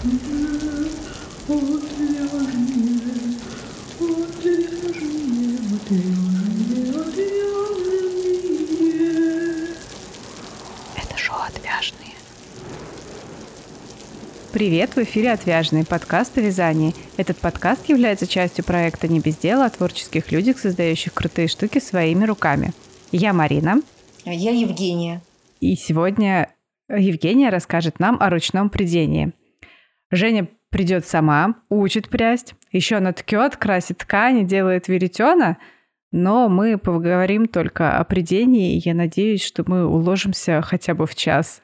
Это шоу «Отвяжные». Привет, в эфире «Отвяжные» подкаст о вязании. Этот подкаст является частью проекта «Не без дела» о творческих людях, создающих крутые штуки своими руками. Я Марина. Я Евгения. И сегодня Евгения расскажет нам о ручном придении. Женя придет сама, учит прясть, еще она ткет, красит ткани, делает веретена, но мы поговорим только о придении, и я надеюсь, что мы уложимся хотя бы в час.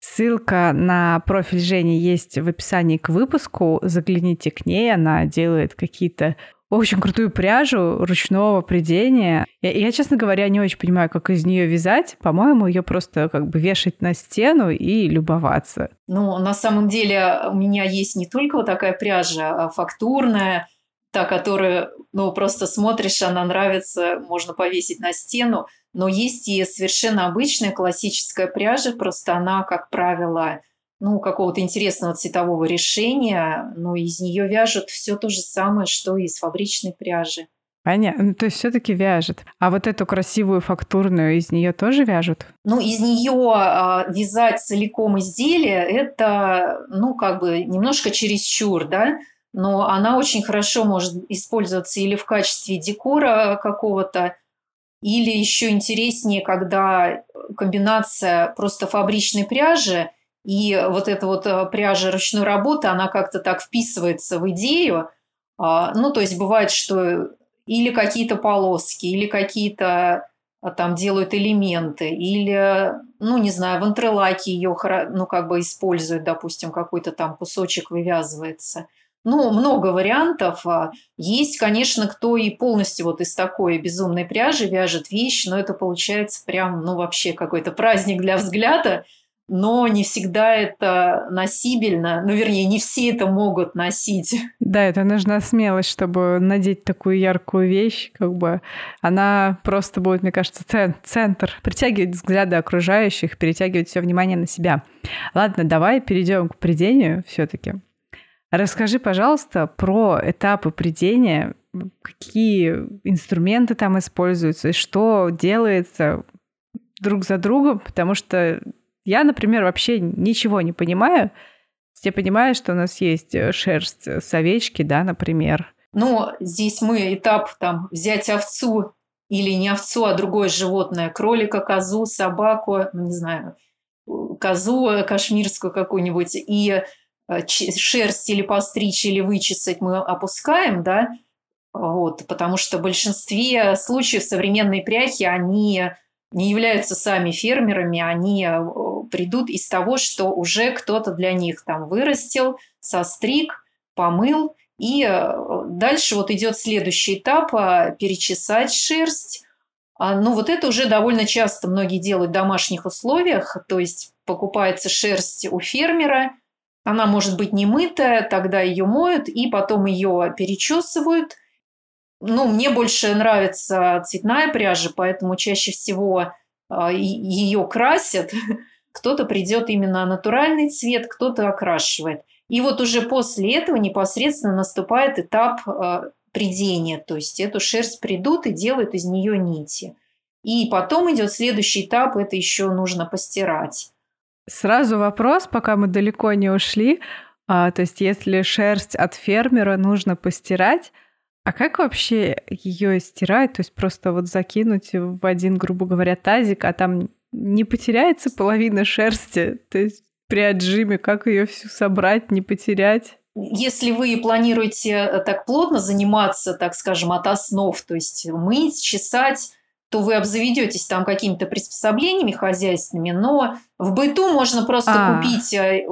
Ссылка на профиль Жени есть в описании к выпуску. Загляните к ней, она делает какие-то очень крутую пряжу ручного придения. Я, я, честно говоря, не очень понимаю, как из нее вязать. По-моему, ее просто как бы вешать на стену и любоваться. Ну, на самом деле у меня есть не только вот такая пряжа а фактурная, та, которую, ну, просто смотришь, она нравится, можно повесить на стену. Но есть и совершенно обычная классическая пряжа, просто она, как правило, ну, какого-то интересного цветового решения, но из нее вяжут все то же самое, что и из фабричной пряжи. Понятно. Ну, то есть все-таки вяжет. А вот эту красивую фактурную из нее тоже вяжут? Ну, из нее а, вязать целиком изделие это, ну, как бы немножко чересчур, да. Но она очень хорошо может использоваться или в качестве декора какого-то, или еще интереснее, когда комбинация просто фабричной пряжи и вот эта вот э, пряжа ручной работы, она как-то так вписывается в идею. А, ну, то есть бывает, что или какие-то полоски, или какие-то а, там делают элементы, или, ну, не знаю, в интерлаке ее, ну, как бы используют, допустим, какой-то там кусочек вывязывается. Ну, много вариантов. А, есть, конечно, кто и полностью вот из такой безумной пряжи вяжет вещь, но это получается прям, ну, вообще какой-то праздник для взгляда – но не всегда это носибельно. Ну, вернее, не все это могут носить. Да, это нужна смелость, чтобы надеть такую яркую вещь. Как бы она просто будет, мне кажется, центр. Притягивать взгляды окружающих, перетягивать все внимание на себя. Ладно, давай перейдем к придению все-таки. Расскажи, пожалуйста, про этапы придения, какие инструменты там используются и что делается друг за другом, потому что я, например, вообще ничего не понимаю. Ты понимаешь, что у нас есть э, шерсть э, с овечки, да, например. Ну, здесь мы этап там взять овцу или не овцу, а другое животное, кролика, козу, собаку, ну, не знаю, козу э, кашмирскую какую-нибудь, и шерсть или постричь, или вычесать мы опускаем, да, вот, потому что в большинстве случаев современные пряхи, они не являются сами фермерами, они э, придут из того, что уже кто-то для них там вырастил, состриг, помыл, и э, дальше вот идет следующий этап – перечесать шерсть. А, ну, вот это уже довольно часто многие делают в домашних условиях, то есть покупается шерсть у фермера, она может быть не мытая, тогда ее моют, и потом ее перечесывают – ну, мне больше нравится цветная пряжа, поэтому чаще всего а, ее красят. Кто-то придет именно натуральный цвет, кто-то окрашивает. И вот уже после этого непосредственно наступает этап а, придения, то есть эту шерсть придут и делают из нее нити. И потом идет следующий этап, это еще нужно постирать. Сразу вопрос, пока мы далеко не ушли. А, то есть, если шерсть от фермера нужно постирать, а как вообще ее стирать? То есть просто вот закинуть в один, грубо говоря, тазик, а там не потеряется половина шерсти? То есть при отжиме как ее всю собрать, не потерять? Если вы планируете э, так плотно заниматься, так скажем, от основ, то есть мыть, чесать, то вы обзаведетесь там какими-то приспособлениями хозяйственными, но в быту можно просто а. купить э,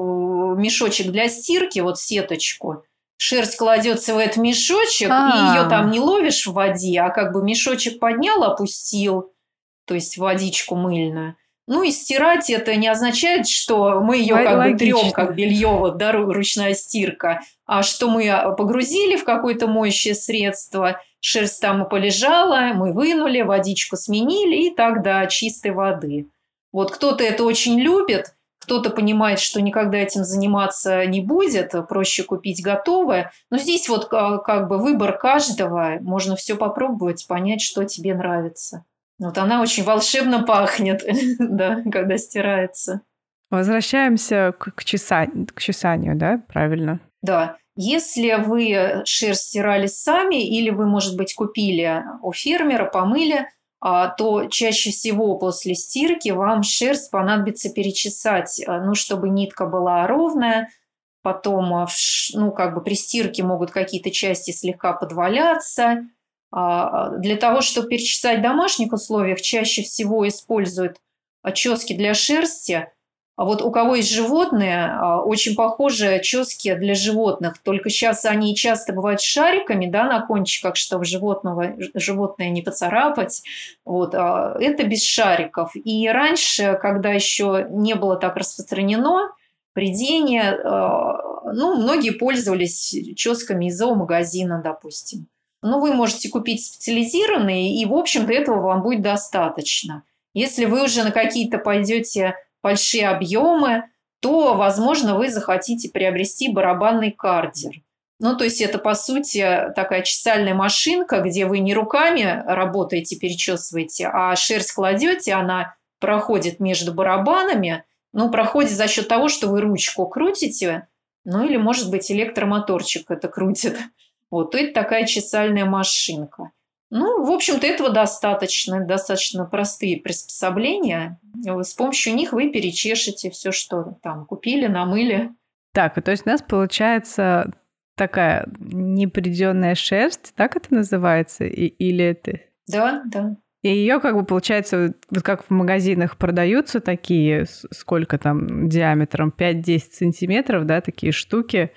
мешочек для стирки, вот сеточку, шерсть кладется в этот мешочек, А-а-а. и ее там не ловишь в воде, а как бы мешочек поднял, опустил, то есть водичку мыльную. Ну и стирать это не означает, что мы ее как Логично. бы трем, как белье, вот, да, ручная стирка, а что мы погрузили в какое-то моющее средство, шерсть там и полежала, мы вынули, водичку сменили, и тогда чистой воды. Вот кто-то это очень любит, Кто-то понимает, что никогда этим заниматься не будет, проще купить готовое. Но здесь вот как бы выбор каждого, можно все попробовать, понять, что тебе нравится. Вот она очень волшебно пахнет, да, когда стирается. Возвращаемся к, к, чеса... к чесанию, да, правильно? Да. Если вы шерсть стирали сами или вы, может быть, купили у фермера, помыли, а, то чаще всего после стирки вам шерсть понадобится перечесать, а, ну, чтобы нитка была ровная, потом, а, ну, как бы при стирке могут какие-то части слегка подваляться. Для того, чтобы перечесать в домашних условиях, чаще всего используют очески для шерсти – а вот у кого есть животные, а, очень похожие чески для животных, только сейчас они часто бывают шариками, да, на кончиках, чтобы животного, животное не поцарапать. Вот, а это без шариков. И раньше, когда еще не было так распространено, придение, а, ну, многие пользовались ческами из зоомагазина, допустим. Но вы можете купить специализированные, и, в общем-то, этого вам будет достаточно. Если вы уже на какие-то пойдете большие объемы, то, возможно, вы захотите приобрести барабанный кардер. Ну, то есть это, по сути, такая чесальная машинка, где вы не руками работаете, перечесываете, а шерсть кладете, она проходит между барабанами, ну, проходит за счет того, что вы ручку крутите, ну, или, может быть, электромоторчик это крутит. Вот, то это такая чесальная машинка. Ну, в общем-то, этого достаточно. Достаточно простые приспособления. С помощью них вы перечешете все, что там купили, намыли. Так, то есть у нас получается такая непреденная шерсть, так это называется? И, или это... Да, да. И ее как бы получается, вот как в магазинах продаются такие, сколько там диаметром, 5-10 сантиметров, да, такие штуки,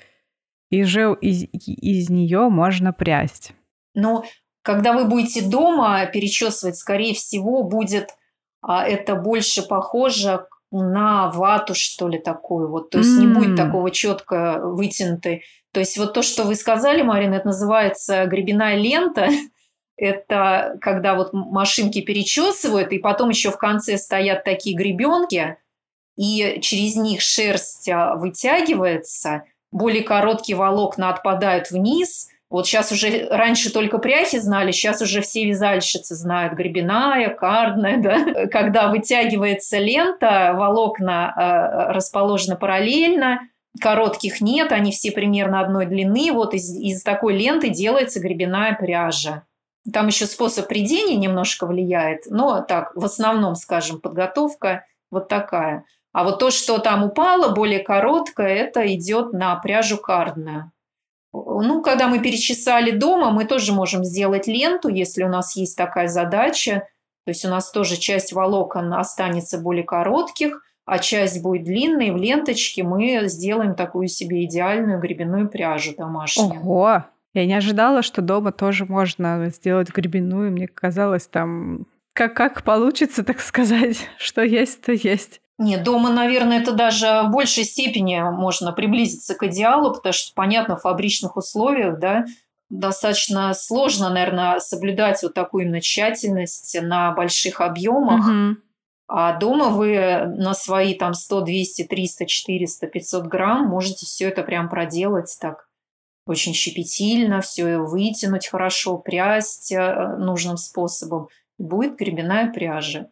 и же из, из нее можно прясть. Ну, когда вы будете дома перечесывать, скорее всего, будет а, это больше похоже на вату, что ли, такую вот. То есть mm. не будет такого четко вытянутой. То есть вот то, что вы сказали, Марина, это называется гребенная лента. Это когда вот машинки перечесывают, и потом еще в конце стоят такие гребенки, и через них шерсть а, вытягивается, более короткие волокна отпадают вниз – вот сейчас уже, раньше только пряхи знали, сейчас уже все вязальщицы знают, гребенная, кардная, да. Когда вытягивается лента, волокна э, расположены параллельно, коротких нет, они все примерно одной длины. Вот из, из такой ленты делается гребенная пряжа. Там еще способ придения немножко влияет, но так, в основном, скажем, подготовка вот такая. А вот то, что там упало, более короткое, это идет на пряжу кардную. Ну, когда мы перечесали дома, мы тоже можем сделать ленту, если у нас есть такая задача. То есть у нас тоже часть волокон останется более коротких, а часть будет длинной. В ленточке мы сделаем такую себе идеальную гребенную пряжу домашнюю. Ого! Я не ожидала, что дома тоже можно сделать гребенную. Мне казалось, там как, как получится, так сказать, что есть, то есть. Нет, дома, наверное, это даже в большей степени можно приблизиться к идеалу, потому что, понятно, в фабричных условиях, да, достаточно сложно, наверное, соблюдать вот такую именно тщательность на больших объемах. Угу. А дома вы на свои там 100, 200, 300, 400, 500 грамм можете все это прям проделать так очень щепетильно, все вытянуть хорошо, прясть э, нужным способом. Будет гребенная пряжа.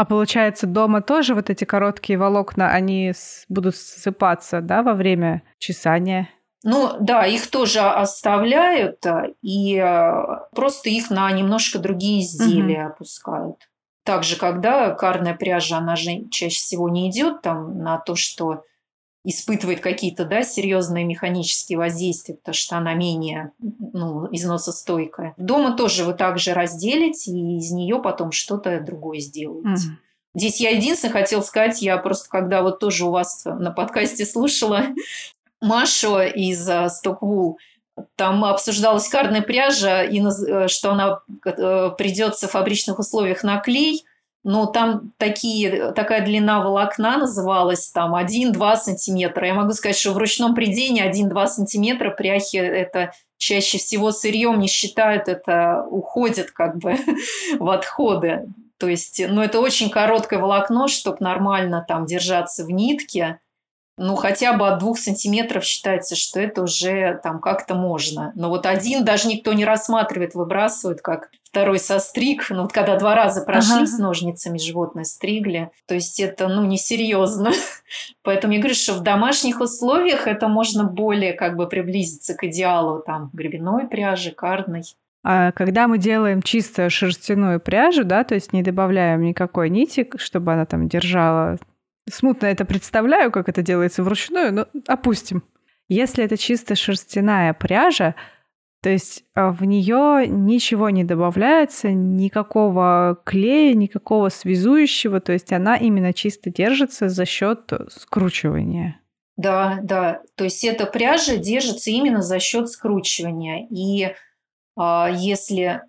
А получается, дома тоже вот эти короткие волокна, они будут ссыпаться, да, во время чесания? Ну да, их тоже оставляют, а, и а, просто их на немножко другие изделия угу. опускают. Также, когда карная пряжа, она же чаще всего не идет там на то, что испытывает какие-то да, серьезные механические воздействия, потому что она менее ну, износостойкая. Дома тоже вы также разделите и из нее потом что-то другое сделаете. Mm. Здесь я единственное хотела сказать, я просто когда вот тоже у вас на подкасте слушала Машу из Стоквул, э, там обсуждалась карная пряжа, и э, что она э, придется в фабричных условиях на клей – но там такие, такая длина волокна называлась там 1-2 сантиметра. Я могу сказать, что в ручном придении 1-2 сантиметра пряхи это чаще всего сырьем не считают, это уходит как бы в отходы. То есть, ну, это очень короткое волокно, чтобы нормально там держаться в нитке. Ну, хотя бы от двух сантиметров считается, что это уже там как-то можно. Но вот один даже никто не рассматривает, выбрасывают, как второй состриг. Ну, вот когда два раза прошли ага. с ножницами животное стригли, то есть это, ну, несерьезно. Поэтому я говорю, что в домашних условиях это можно более как бы приблизиться к идеалу там гребеной пряжи, кардной. А когда мы делаем чисто шерстяную пряжу, да, то есть не добавляем никакой нити, чтобы она там держала... Смутно это представляю, как это делается вручную, но опустим. Если это чисто шерстяная пряжа, то есть а, в нее ничего не добавляется, никакого клея, никакого связующего, то есть она именно чисто держится за счет скручивания. Да, да. То есть эта пряжа держится именно за счет скручивания. И а, если,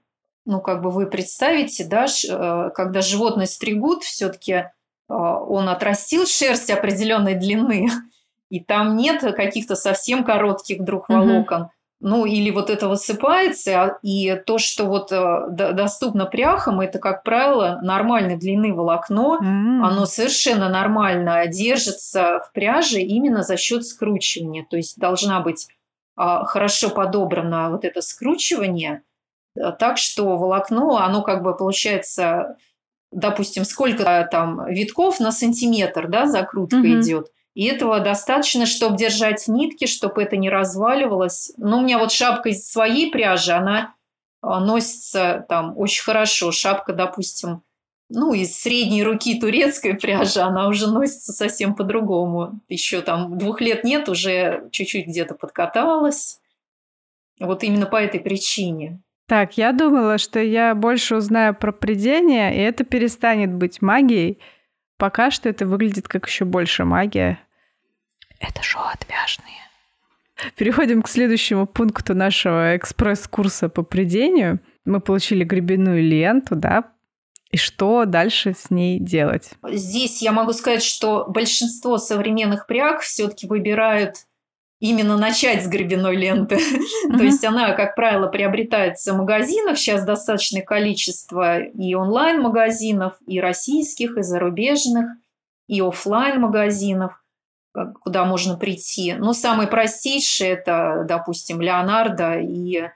ну, как бы вы представите, да, э, когда животное стригут, все-таки а, он отрастил шерсть определенной длины, и там нет каких-то совсем коротких вдруг волокон. Ну, или вот это высыпается, а, и то, что вот э, доступно пряхам, это, как правило, нормальной длины волокно, mm. оно совершенно нормально держится в пряже именно за счет скручивания. То есть должна быть а, хорошо подобрано вот это скручивание, э, так что волокно, оно как бы получается, допустим, сколько там витков на сантиметр, да, закрутка mm-hmm. идет. И этого достаточно, чтобы держать нитки, чтобы это не разваливалось. Ну, у меня вот шапка из своей пряжи, она а, носится там очень хорошо. Шапка, допустим, ну, из средней руки турецкой пряжи, она уже носится совсем по-другому. Еще там двух лет нет, уже чуть-чуть где-то подкаталась. Вот именно по этой причине. Так, я думала, что я больше узнаю про придение, и это перестанет быть магией. Пока что это выглядит как еще больше магия. Это шоу отвяжные. Переходим к следующему пункту нашего экспресс-курса по придению. Мы получили гребенную ленту, да, и что дальше с ней делать? Здесь я могу сказать, что большинство современных пряг все-таки выбирают именно начать с гребеной ленты. То есть она, как правило, приобретается в магазинах. Сейчас достаточное количество и онлайн-магазинов, и российских, и зарубежных, и офлайн магазинов куда можно прийти. Но самые простейшие – это, допустим, Леонардо и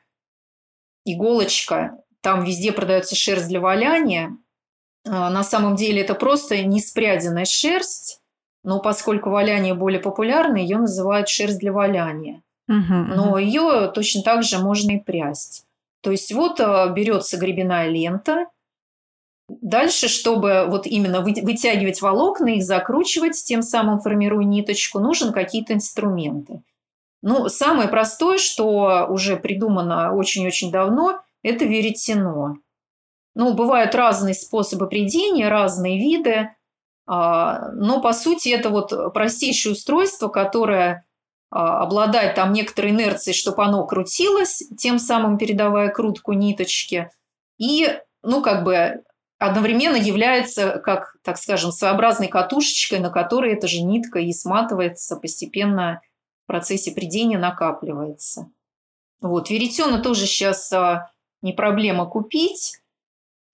иголочка. Там везде продается шерсть для валяния. А, на самом деле это просто неспряденная шерсть, но поскольку валяние более популярно, ее называют шерсть для валяния. Угу, но ее точно так же можно и прясть. То есть вот а, берется гребенная лента. Дальше, чтобы вот именно вытягивать волокна, их закручивать, тем самым формируя ниточку, нужен какие-то инструменты. Ну, самое простое, что уже придумано очень-очень давно, это веретено. Ну, бывают разные способы придения, разные виды, но по сути это вот простейшее устройство, которое а, обладает там некоторой инерцией, чтобы оно крутилось, тем самым передавая крутку ниточки, и, ну, как бы одновременно является, как, так скажем, своеобразной катушечкой, на которой эта же нитка и сматывается постепенно в процессе придения накапливается. Вот, веретена тоже сейчас а, не проблема купить.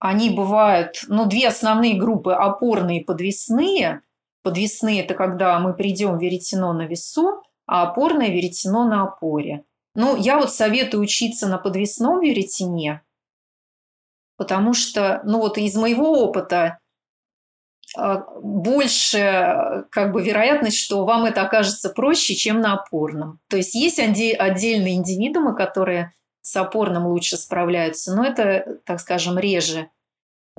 Они бывают, ну, две основные группы – опорные и подвесные. Подвесные – это когда мы придем веретено на весу, а опорное – веретено на опоре. Ну, я вот советую учиться на подвесном веретене, потому что, ну, вот из моего опыта а, больше как бы вероятность, что вам это окажется проще, чем на опорном. То есть есть отдельные индивидуумы, которые с опорным лучше справляются, но это, так скажем, реже.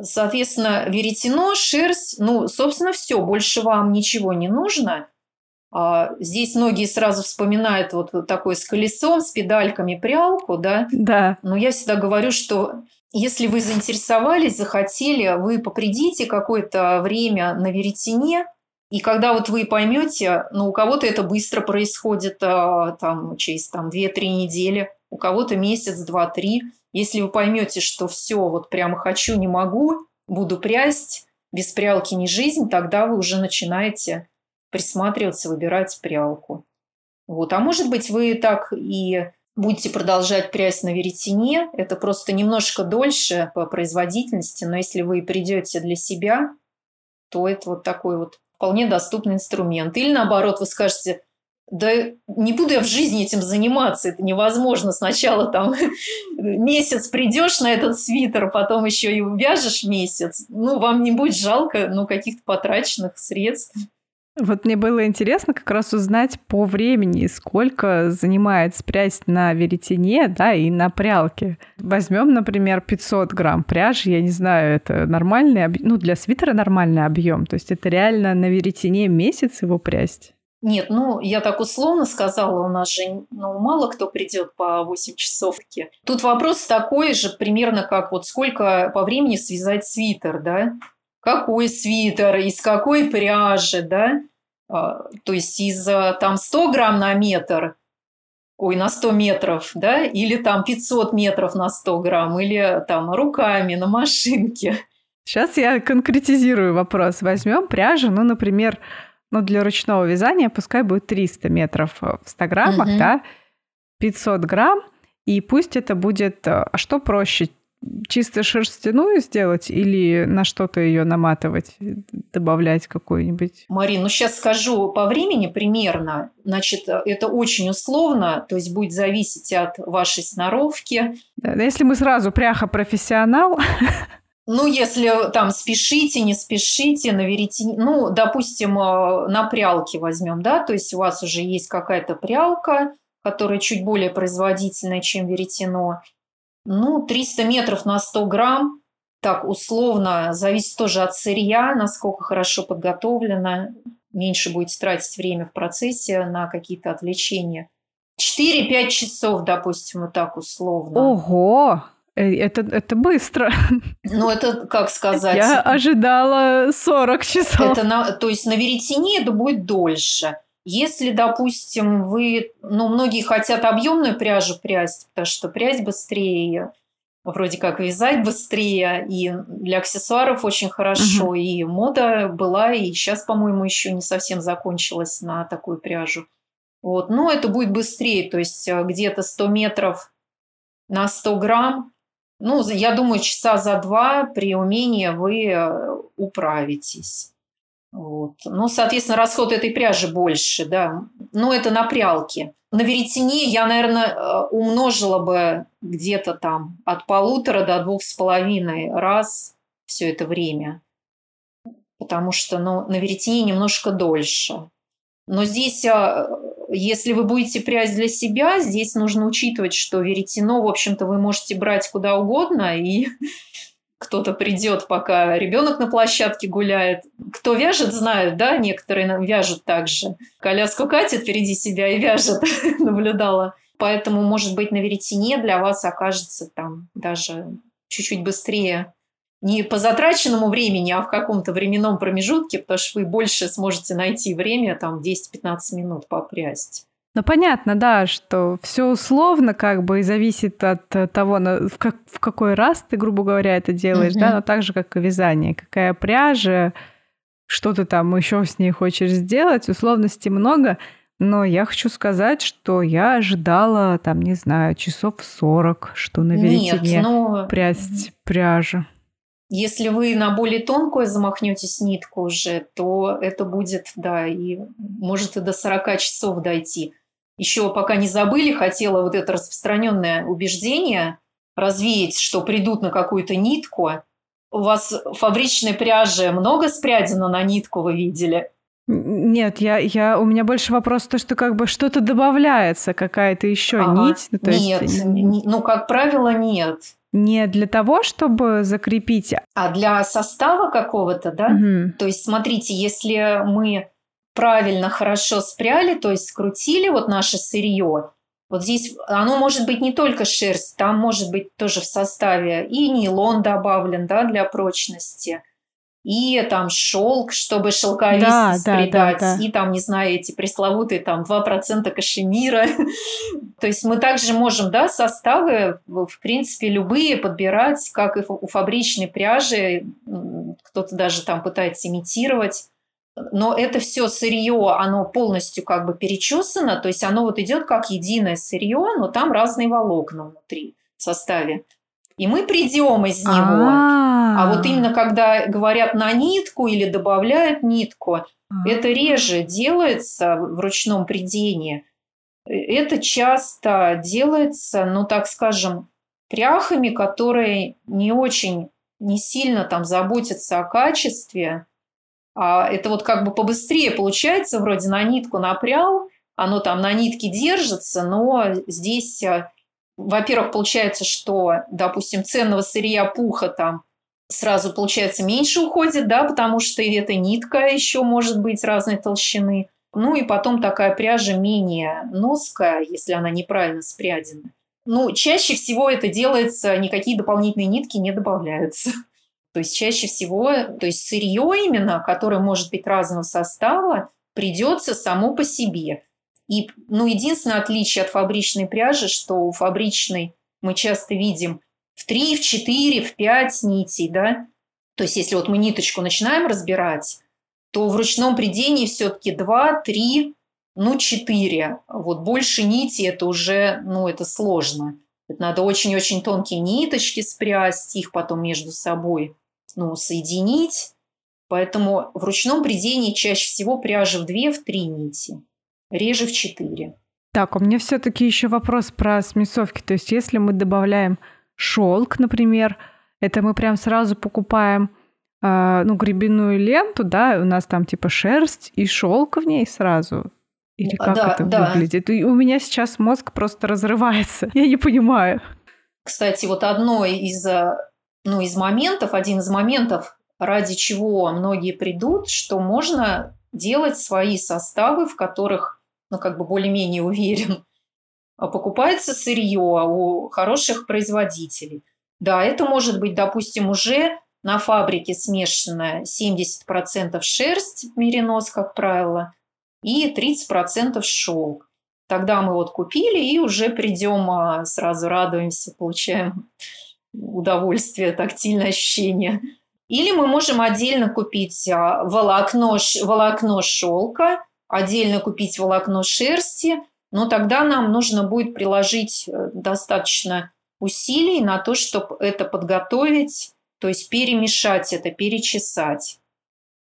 Соответственно, веретено, шерсть, ну, собственно, все, больше вам ничего не нужно. А здесь многие сразу вспоминают вот такой с колесом, с педальками прялку, да? Да. Но я всегда говорю, что если вы заинтересовались, захотели, вы попредите какое-то время на веретене, и когда вот вы поймете, ну, у кого-то это быстро происходит, а, там, через там, 2-3 недели, у кого-то месяц, два, три. Если вы поймете, что все, вот прямо хочу, не могу, буду прясть, без прялки не жизнь, тогда вы уже начинаете присматриваться, выбирать прялку. Вот. А может быть, вы так и будете продолжать прясть на веретене, это просто немножко дольше по производительности, но если вы придете для себя, то это вот такой вот вполне доступный инструмент. Или наоборот, вы скажете, да не буду я в жизни этим заниматься, это невозможно. Сначала там месяц придешь на этот свитер, потом еще и вяжешь месяц. Ну, вам не будет жалко, ну, каких-то потраченных средств. Вот мне было интересно как раз узнать по времени, сколько занимает спрясть на веретене, да, и на прялке. Возьмем, например, 500 грамм пряжи, я не знаю, это нормальный объем, ну, для свитера нормальный объем, то есть это реально на веретене месяц его прясть? Нет, ну, я так условно сказала, у нас же ну, мало кто придет по 8 часов. Тут вопрос такой же, примерно как вот сколько по времени связать свитер, да? какой свитер, из какой пряжи, да, а, то есть из там 100 грамм на метр, ой, на 100 метров, да, или там 500 метров на 100 грамм, или там руками на машинке. Сейчас я конкретизирую вопрос. Возьмем пряжу, ну, например, ну, для ручного вязания пускай будет 300 метров в 100 граммах, угу. да, 500 грамм, и пусть это будет... А что проще, чисто шерстяную сделать или на что-то ее наматывать, добавлять какую-нибудь? Марин, ну сейчас скажу по времени примерно. Значит, это очень условно, то есть будет зависеть от вашей сноровки. Да, если мы сразу пряха профессионал, ну, если там спешите, не спешите, на ну, допустим, э, на прялке возьмем, да, то есть у вас уже есть какая-то прялка, которая чуть более производительная, чем веретено, ну, 300 метров на 100 грамм, так условно, зависит тоже от сырья, насколько хорошо подготовлено. Меньше будете тратить время в процессе на какие-то отвлечения. 4-5 часов, допустим, вот так условно. Ого! Э, это, это быстро. Ну, это, как сказать... Я ожидала 40 часов. Это на, то есть на веретене это будет дольше. Если, допустим, вы, ну, многие хотят объемную пряжу прясть, потому что прясть быстрее, вроде как вязать быстрее, и для аксессуаров очень хорошо, угу. и мода была, и сейчас, по-моему, еще не совсем закончилась на такую пряжу. Вот, но это будет быстрее, то есть э, где-то 100 метров на 100 грамм, ну, я думаю, часа за два при умении вы э, управитесь. Вот. Ну, соответственно, расход этой пряжи больше, да. Но это на прялке. На веретене я, наверное, э, умножила бы где-то там от полутора до двух с половиной раз все это время. Потому что ну, на веретене немножко дольше. Но здесь, э, если вы будете прясть для себя, здесь нужно учитывать, что веретено, в общем-то, вы можете брать куда угодно, и кто-то придет, пока ребенок на площадке гуляет. Кто вяжет, знают, да, некоторые вяжут также. Коляску катит впереди себя и вяжет, наблюдала. Поэтому, может быть, на веретене для вас окажется там даже чуть-чуть быстрее не по затраченному времени, а в каком-то временном промежутке, потому что вы больше сможете найти время, там, 10-15 минут попрясть. Ну, понятно, да, что все условно как бы и зависит от того, в, как, в какой раз ты, грубо говоря, это делаешь, mm-hmm. да, но так же, как и вязание. Какая пряжа, что ты там еще с ней хочешь сделать, условностей много, но я хочу сказать, что я ожидала, там, не знаю, часов 40, что на веретене Нет, но... прясть пряжа. Если вы на более тонкую замахнетесь нитку уже, то это будет, да, и может и до 40 часов дойти еще пока не забыли, хотела вот это распространенное убеждение развеять, что придут на какую-то нитку. У вас фабричной пряжи много спрядено на нитку, вы видели? Нет, я, я, у меня больше вопрос то, что как бы что-то добавляется, какая-то еще ага. нить. Ну, то нет, есть... ну, как правило, нет. Не для того, чтобы закрепить. А для состава какого-то, да? Угу. То есть, смотрите, если мы правильно, хорошо спряли, то есть скрутили вот наше сырье, вот здесь оно может быть не только шерсть, там может быть тоже в составе и нейлон добавлен, да, для прочности, и там шелк, чтобы шелковистость да, придать, да, да, да. и там, не знаю, эти пресловутые там 2% кашемира. То есть мы также можем, да, составы, в принципе, любые подбирать, как и у фабричной пряжи, кто-то даже там пытается имитировать но это все сырье, оно полностью как бы перечесано, то есть оно вот идет как единое сырье, но там разные волокна внутри в составе. И мы придем из него. А, -а, вот именно когда говорят на нитку или добавляют нитку, это реже делается в ручном придении. Это часто делается, ну так скажем, пряхами, которые не очень, не сильно там заботятся о качестве, а это вот как бы побыстрее получается, вроде на нитку напрял, оно там на нитке держится, но здесь, э, во-первых, получается, что, допустим, ценного сырья пуха там сразу, получается, меньше уходит, да, потому что эта нитка еще может быть разной толщины. Ну и потом такая пряжа менее ноская, если она неправильно спрядена. Ну, чаще всего это делается, никакие дополнительные нитки не добавляются. То есть чаще всего, то есть сырье именно, которое может быть разного состава, придется само по себе. И, ну, единственное отличие от фабричной пряжи, что у фабричной мы часто видим в 3, в 4, в 5 нитей, да. То есть если вот мы ниточку начинаем разбирать, то в ручном придении все-таки 2, 3, ну, 4. Вот больше нити это уже, ну, это сложно. Это надо очень-очень тонкие ниточки спрясть, их потом между собой ну, соединить. Поэтому в ручном придении чаще всего пряжа в две, в три нити, реже в четыре. Так, у меня все-таки еще вопрос про смесовки. То есть, если мы добавляем шелк, например, это мы прям сразу покупаем э, ну, гребенную ленту, да, у нас там типа шерсть и шелк в ней сразу. Или как да, это да. выглядит? И у меня сейчас мозг просто разрывается. Я не понимаю. Кстати, вот одно из э, ну, из моментов, один из моментов, ради чего многие придут, что можно делать свои составы, в которых, ну, как бы более-менее уверен, а покупается сырье у хороших производителей. Да, это может быть, допустим, уже на фабрике смешанная 70% шерсть, меринос, как правило, и 30% шелк. Тогда мы вот купили и уже придем, а, сразу радуемся, получаем удовольствие, тактильное ощущение. Или мы можем отдельно купить а, волокно, волокно шелка, отдельно купить волокно шерсти, но тогда нам нужно будет приложить э, достаточно усилий на то, чтобы это подготовить, то есть перемешать это, перечесать.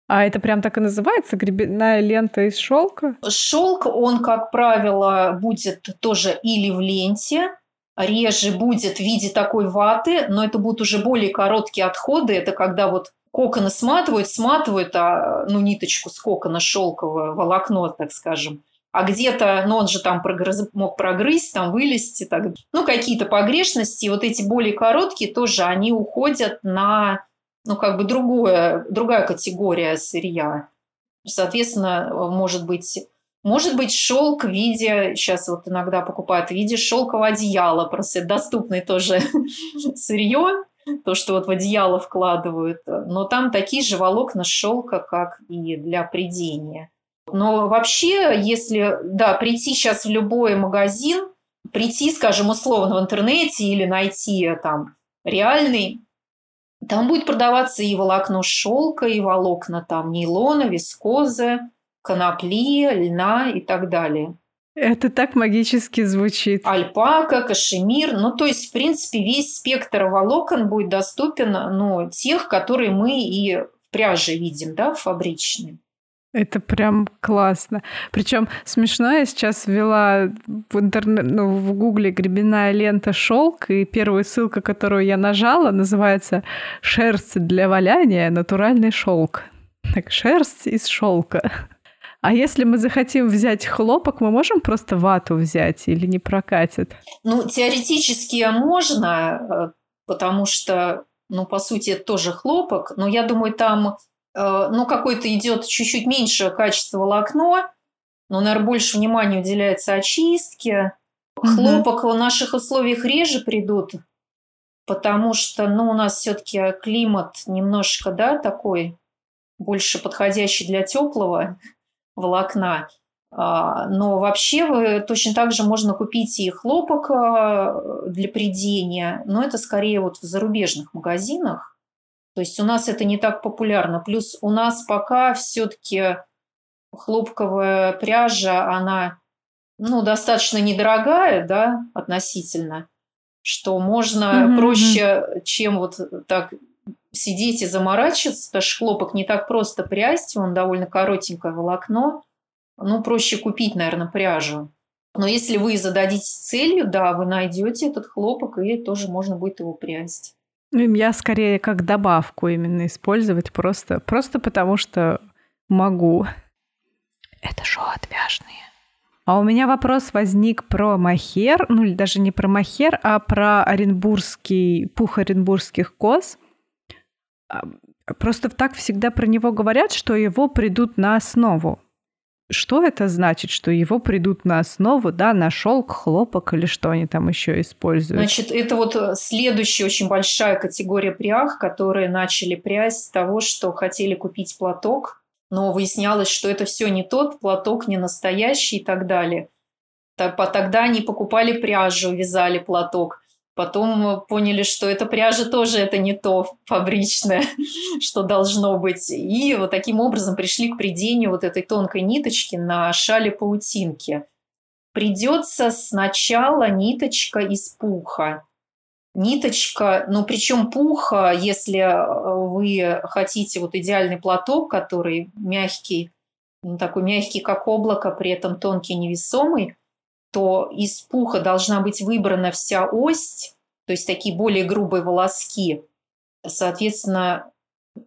А это прям так и называется, гребенная лента из шелка? Шелк, он, как правило, будет тоже или в ленте, реже будет в виде такой ваты, но это будут уже более короткие отходы. Это когда вот коконы сматывают, сматывают а, ну, ниточку с кокона шелковое волокно, так скажем. А где-то, ну, он же там прогрыз, мог прогрызть, там вылезти. Так. Ну, какие-то погрешности. Вот эти более короткие тоже, они уходят на, ну, как бы другое, другая категория сырья. Соответственно, может быть, может быть, шелк в виде, сейчас вот иногда покупают в виде шелкового одеяла, просто доступный тоже сырье, то, что вот в одеяло вкладывают. Но там такие же волокна шелка, как и для придения. Но вообще, если, да, прийти сейчас в любой магазин, прийти, скажем, условно в интернете или найти там реальный, там будет продаваться и волокно шелка, и волокна там нейлона, вискозы, конопли, льна и так далее. Это так магически звучит. Альпака, кашемир. Ну, то есть, в принципе, весь спектр волокон будет доступен, ну, тех, которые мы и в пряже видим, да, фабричные. Это прям классно. Причем смешно, я сейчас ввела в интернет, ну, в гугле гребенная лента шелк, и первая ссылка, которую я нажала, называется «Шерсть для валяния. Натуральный шелк». Так, шерсть из шелка. А если мы захотим взять хлопок, мы можем просто вату взять или не прокатит? Ну, теоретически можно, э, потому что, ну, по сути, это тоже хлопок, но я думаю, там, э, ну, какой-то идет чуть-чуть меньше качество волокно, но, наверное, больше внимания уделяется очистке. Хлопок в наших условиях реже придут, потому что, ну, у нас все-таки климат немножко, да, такой больше подходящий для теплого волокна. А, но вообще вы точно так же можно купить и хлопок а, для придения, но это скорее вот в зарубежных магазинах. То есть у нас это не так популярно. Плюс у нас пока все-таки хлопковая пряжа, она ну, достаточно недорогая, да, относительно, что можно mm-hmm. проще, чем вот так сидеть и заморачиваться, хлопок не так просто прясть, он довольно коротенькое волокно, ну, проще купить, наверное, пряжу. Но если вы зададитесь целью, да, вы найдете этот хлопок, и тоже можно будет его прясть. Я скорее как добавку именно использовать, просто, просто потому что могу. Это шоу отвяжные. А у меня вопрос возник про махер, ну или даже не про махер, а про оренбургский, пух оренбургских коз. Просто так всегда про него говорят, что его придут на основу. Что это значит, что его придут на основу, да, на шелк, хлопок или что они там еще используют? Значит, это вот э, следующая очень большая категория прях, которые начали прясть с того, что хотели купить платок, но выяснялось, что это все не тот платок, не настоящий и так далее. Тогда они покупали пряжу, вязали платок. Потом поняли, что эта пряжа тоже это не то фабричное, что должно быть. И вот таким образом пришли к придению вот этой тонкой ниточки на шале паутинки. Придется сначала ниточка из пуха. Ниточка, ну причем пуха, если э, вы хотите вот идеальный платок, который мягкий, ну, такой мягкий, как облако, при этом тонкий, невесомый, то из пуха должна быть выбрана вся ось, то есть такие более грубые волоски. Соответственно,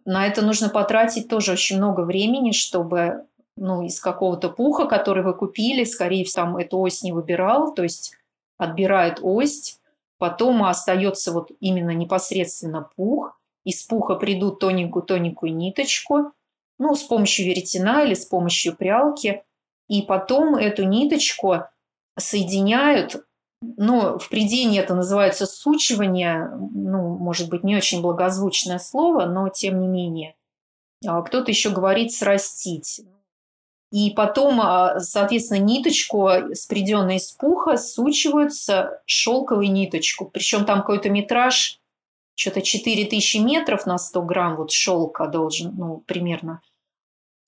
на это нужно потратить тоже очень много времени, чтобы ну, из какого-то пуха, который вы купили, скорее всего, там эту ось не выбирал, то есть отбирает ось, потом остается вот именно непосредственно пух, из пуха придут тоненькую-тоненькую ниточку, ну, с помощью веретена или с помощью прялки, и потом эту ниточку соединяют, ну, в придении это называется сучивание, ну, может быть, не очень благозвучное слово, но тем не менее. А кто-то еще говорит срастить. И потом, а, соответственно, ниточку, спреденную из пуха, сучиваются шелковой ниточку. Причем там какой-то метраж, что-то 4000 метров на 100 грамм вот шелка должен, ну, примерно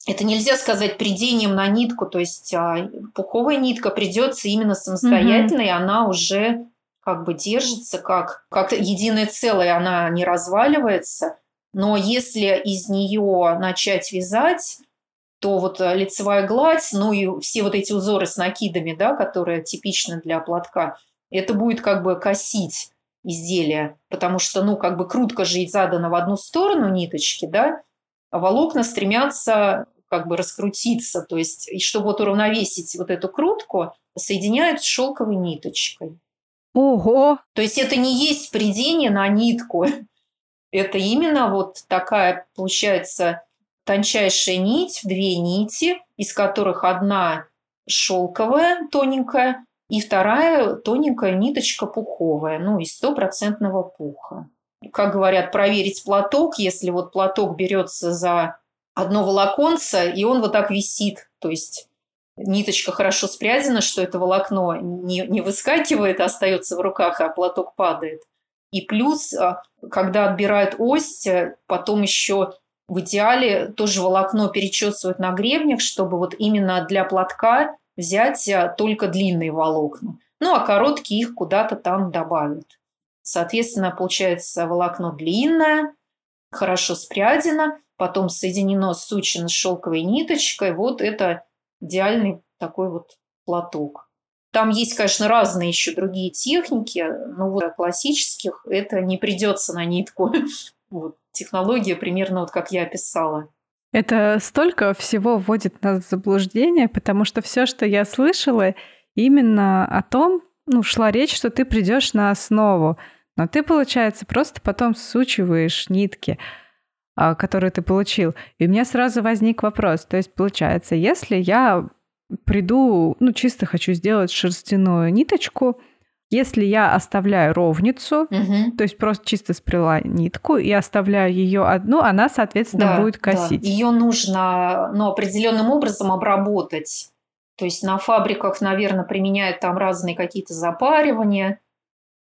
это нельзя сказать придением на нитку, то есть а, пуховая нитка придется именно самостоятельно, mm-hmm. и она уже как бы держится как, как единое целое, она не разваливается. Но если из нее начать вязать, то вот лицевая гладь, ну и все вот эти узоры с накидами, да, которые типичны для платка, это будет как бы косить изделие, потому что, ну, как бы крутка же задана в одну сторону ниточки, да, волокна стремятся как бы раскрутиться, то есть, и чтобы вот уравновесить вот эту крутку, соединяют с шелковой ниточкой. Ого! То есть это не есть придение на нитку. Это именно вот такая, получается, тончайшая нить, две нити, из которых одна шелковая, тоненькая, и вторая тоненькая ниточка пуховая, ну, из стопроцентного пуха как говорят, проверить платок, если вот платок берется за одно волоконце, и он вот так висит, то есть ниточка хорошо спрятана, что это волокно не, не выскакивает, а остается в руках, а платок падает. И плюс, а, когда отбирают ось, потом еще в идеале тоже волокно перечесывают на гребнях, чтобы вот именно для платка взять а, только длинные волокна. Ну, а короткие их куда-то там добавят. Соответственно, получается волокно длинное, хорошо спрядено, потом соединено, сучено с шелковой ниточкой. Вот это идеальный такой вот платок. Там есть, конечно, разные еще другие техники, но вот классических это не придется на нитку. Вот. Технология примерно вот как я описала. Это столько всего вводит нас в заблуждение, потому что все, что я слышала, именно о том, ну, шла речь, что ты придешь на основу. Но ты, получается, просто потом сучиваешь нитки, а, которые ты получил. И у меня сразу возник вопрос. То есть, получается, если я приду, ну, чисто хочу сделать шерстяную ниточку, если я оставляю ровницу, угу. то есть просто чисто сплела нитку и оставляю ее одну, она, соответственно, да, будет косить. Да. Ее нужно ну, определенным образом обработать. То есть на фабриках, наверное, применяют там разные какие-то запаривания,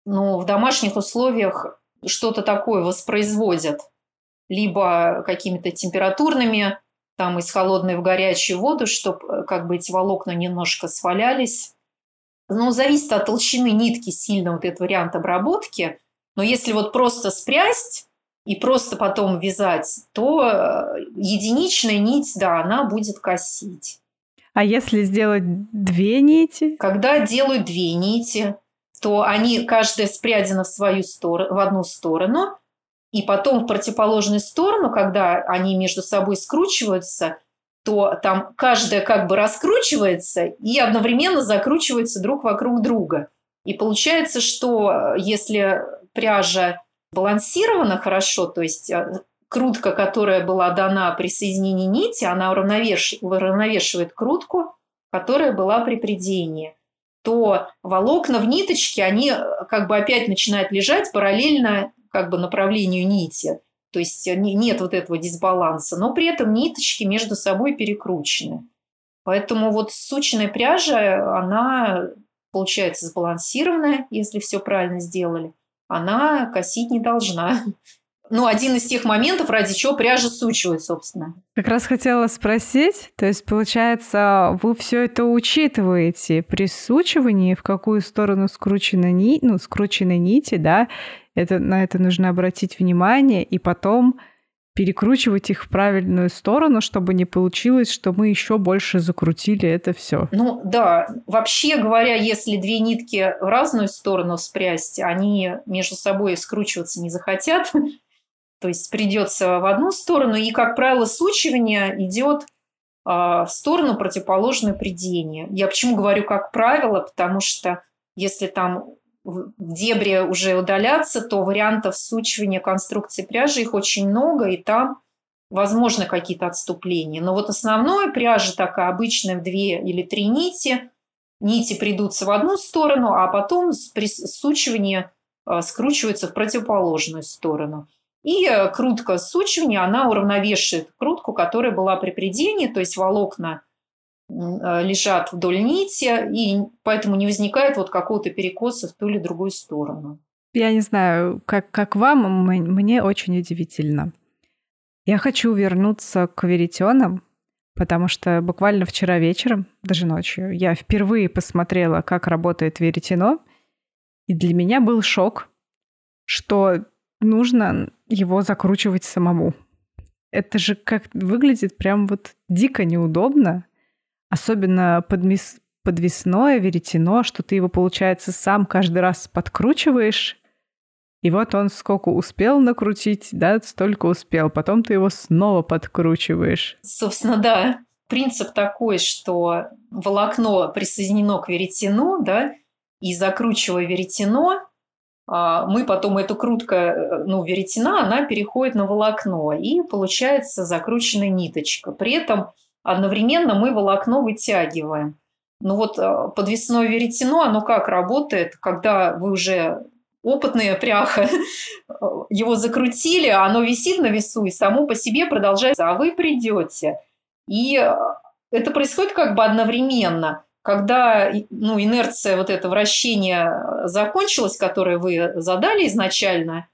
но в домашних условиях что-то такое воспроизводят. либо какими-то температурными, там из холодной в горячую воду, чтобы э, как бы эти волокна немножко свалялись. Ну, зависит от толщины нитки сильно вот этот вариант обработки. Но если вот просто спрясть и просто потом вязать, то э, единичная нить, да, она будет косить. А если сделать две нити? Когда делают две нити, то они каждая спрядена в свою сторону, в одну сторону, и потом в противоположную сторону, когда они между собой скручиваются, то там каждая как бы раскручивается и одновременно закручивается друг вокруг друга. И получается, что э, если пряжа балансирована хорошо, то есть э, крутка, которая была дана при соединении нити, она уравновешивает крутку, которая была при придении, то волокна в ниточке, они э, как бы опять начинают лежать параллельно как бы направлению нити. То есть нет вот этого дисбаланса, но при этом ниточки между собой перекручены. Поэтому вот сучная пряжа, она получается сбалансированная, если все правильно сделали. Она косить не должна ну, один из тех моментов, ради чего пряжа сучивает, собственно. Как раз хотела спросить, то есть, получается, вы все это учитываете при сучивании, в какую сторону скручена нить, ну, скручены нити, да, это, на это нужно обратить внимание, и потом перекручивать их в правильную сторону, чтобы не получилось, что мы еще больше закрутили это все. Ну да, вообще говоря, если две нитки в разную сторону спрясть, они между собой скручиваться не захотят, то есть придется в одну сторону, и, как правило, сучивание идет а, в сторону противоположной придения. Я почему говорю как правило, потому что если там в дебре уже удаляться, то вариантов сучивания конструкции пряжи их очень много, и там возможно какие-то отступления. Но вот основное пряжа такая обычная в две или три нити. Нити придутся в одну сторону, а потом при сучивании а, скручиваются в противоположную сторону. И э, крутка сучивания, она уравновешивает крутку, которая была при придении, то есть волокна э, лежат вдоль нити, и поэтому не возникает вот какого-то перекоса в ту или другую сторону. Я не знаю, как, как вам, мне очень удивительно. Я хочу вернуться к веретенам, потому что буквально вчера вечером, даже ночью, я впервые посмотрела, как работает веретено, и для меня был шок, что нужно его закручивать самому. Это же как выглядит прям вот дико неудобно, особенно подмес... подвесное веретено, что ты его, получается, сам каждый раз подкручиваешь, и вот он сколько успел накрутить, да, столько успел. Потом ты его снова подкручиваешь. Собственно, да. Принцип такой, что волокно присоединено к веретену, да, и закручивая веретено, мы потом эту крутка, э, ну, веретена, она переходит на волокно, и получается закрученная ниточка. При этом одновременно мы волокно вытягиваем. Ну вот э, подвесное веретено, оно как работает, когда вы уже опытные пряха, его закрутили, оно висит на весу и само по себе продолжается, а вы придете. И э, это происходит как бы одновременно когда ну, инерция, вот это вращение закончилась, которое вы задали изначально,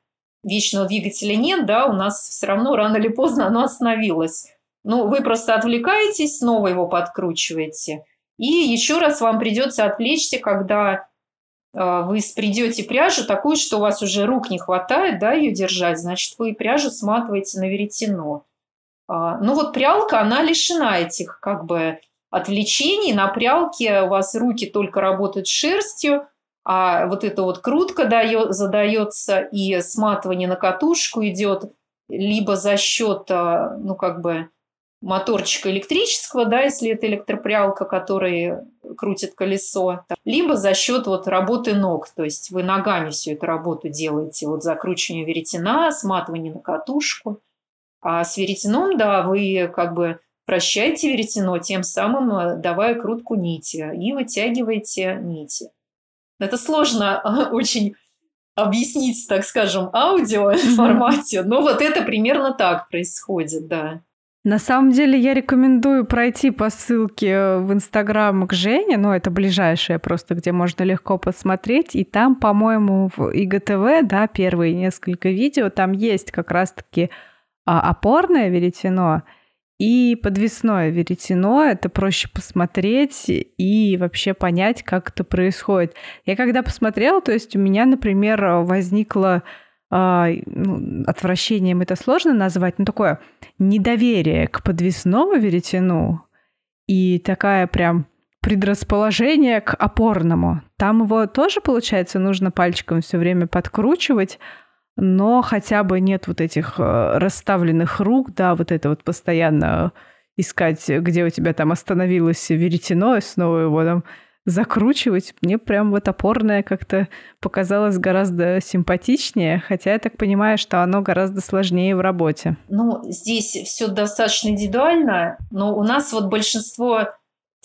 вечного двигателя нет, да, у нас все равно рано или поздно оно остановилось. Ну, вы просто отвлекаетесь, снова его подкручиваете. И еще раз вам придется отвлечься, когда э, вы спредете пряжу такую, что у вас уже рук не хватает, да, ее держать, значит, вы пряжу сматываете на веретено. А, ну вот прялка, она лишена этих как бы отвлечений, на прялке у вас руки только работают шерстью, а вот эта вот крутка дает, задается и сматывание на катушку идет либо за счет, а, ну, как бы, моторчика электрического, да, если это электропрялка, который крутит колесо, либо за счет вот работы ног, то есть вы ногами всю эту работу делаете, вот закручивание веретена, сматывание на катушку. А с веретеном, да, вы как бы Прощайте веретено, тем самым э, давая крутку нити и вытягивайте нити. Это сложно очень объяснить, так скажем, аудио формате, но вот это примерно так происходит, да. На самом деле я рекомендую пройти по ссылке в Инстаграм к Жене, ну это ближайшее просто, где можно легко посмотреть, и там, по-моему, в ИГТВ, да, первые несколько видео, там есть как раз-таки А опорное веретено и подвесное веретено — это проще посмотреть и вообще понять, как это происходит. Я когда посмотрела, то есть у меня, например, возникло а, ну, отвращением это сложно назвать, но такое недоверие к подвесному веретену и такая прям предрасположение к опорному. Там его тоже, получается, нужно пальчиком все время подкручивать, но хотя бы нет вот этих э, расставленных рук, да, вот это вот постоянно искать, где у тебя там остановилось веретено, и снова его там закручивать. Мне прям вот опорное как-то показалось гораздо симпатичнее, хотя я так понимаю, что оно гораздо сложнее в работе. Ну, здесь все достаточно индивидуально, но у нас вот большинство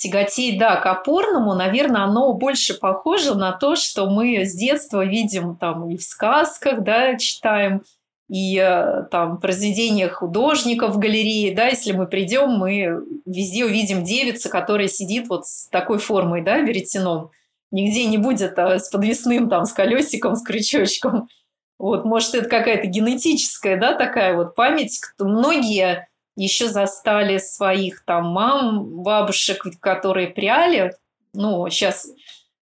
тяготей, да, к опорному, наверное, оно больше похоже на то, что мы с детства видим там и в сказках, да, читаем, и э, там произведения художников в галерее, да, если мы придем, мы везде увидим девица, которая сидит вот с такой формой, да, веретеном. Нигде не будет а, с подвесным там, с колесиком, с крючочком. Вот, может, это какая-то генетическая, да, такая вот память. Многие еще застали своих там мам, бабушек, которые пряли. Ну, сейчас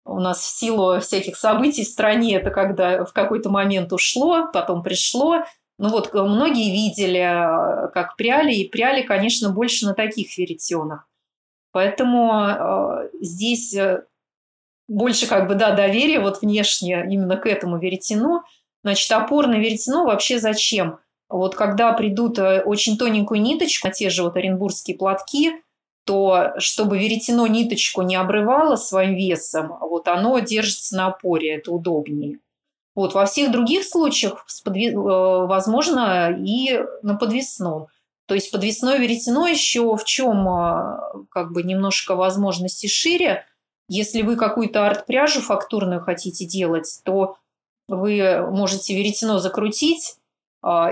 у нас в силу всяких событий в стране это когда в какой-то момент ушло, потом пришло. Ну вот многие видели, э, как пряли, и пряли, конечно, больше на таких веретенах. Поэтому э, здесь э, больше как бы, да, доверие вот внешне именно к этому веретену. Значит, опорное веретено вообще зачем? Вот когда придут э, очень тоненькую ниточку, на те же вот оренбургские платки, то чтобы веретено ниточку не обрывало своим весом, вот оно держится на опоре, это удобнее. Вот, во всех других случаях. Э, возможно и на подвесном. То есть подвесное веретено еще в чем э, как бы немножко возможности шире. Если вы какую-то арт-пряжу фактурную хотите делать, то вы можете веретено закрутить,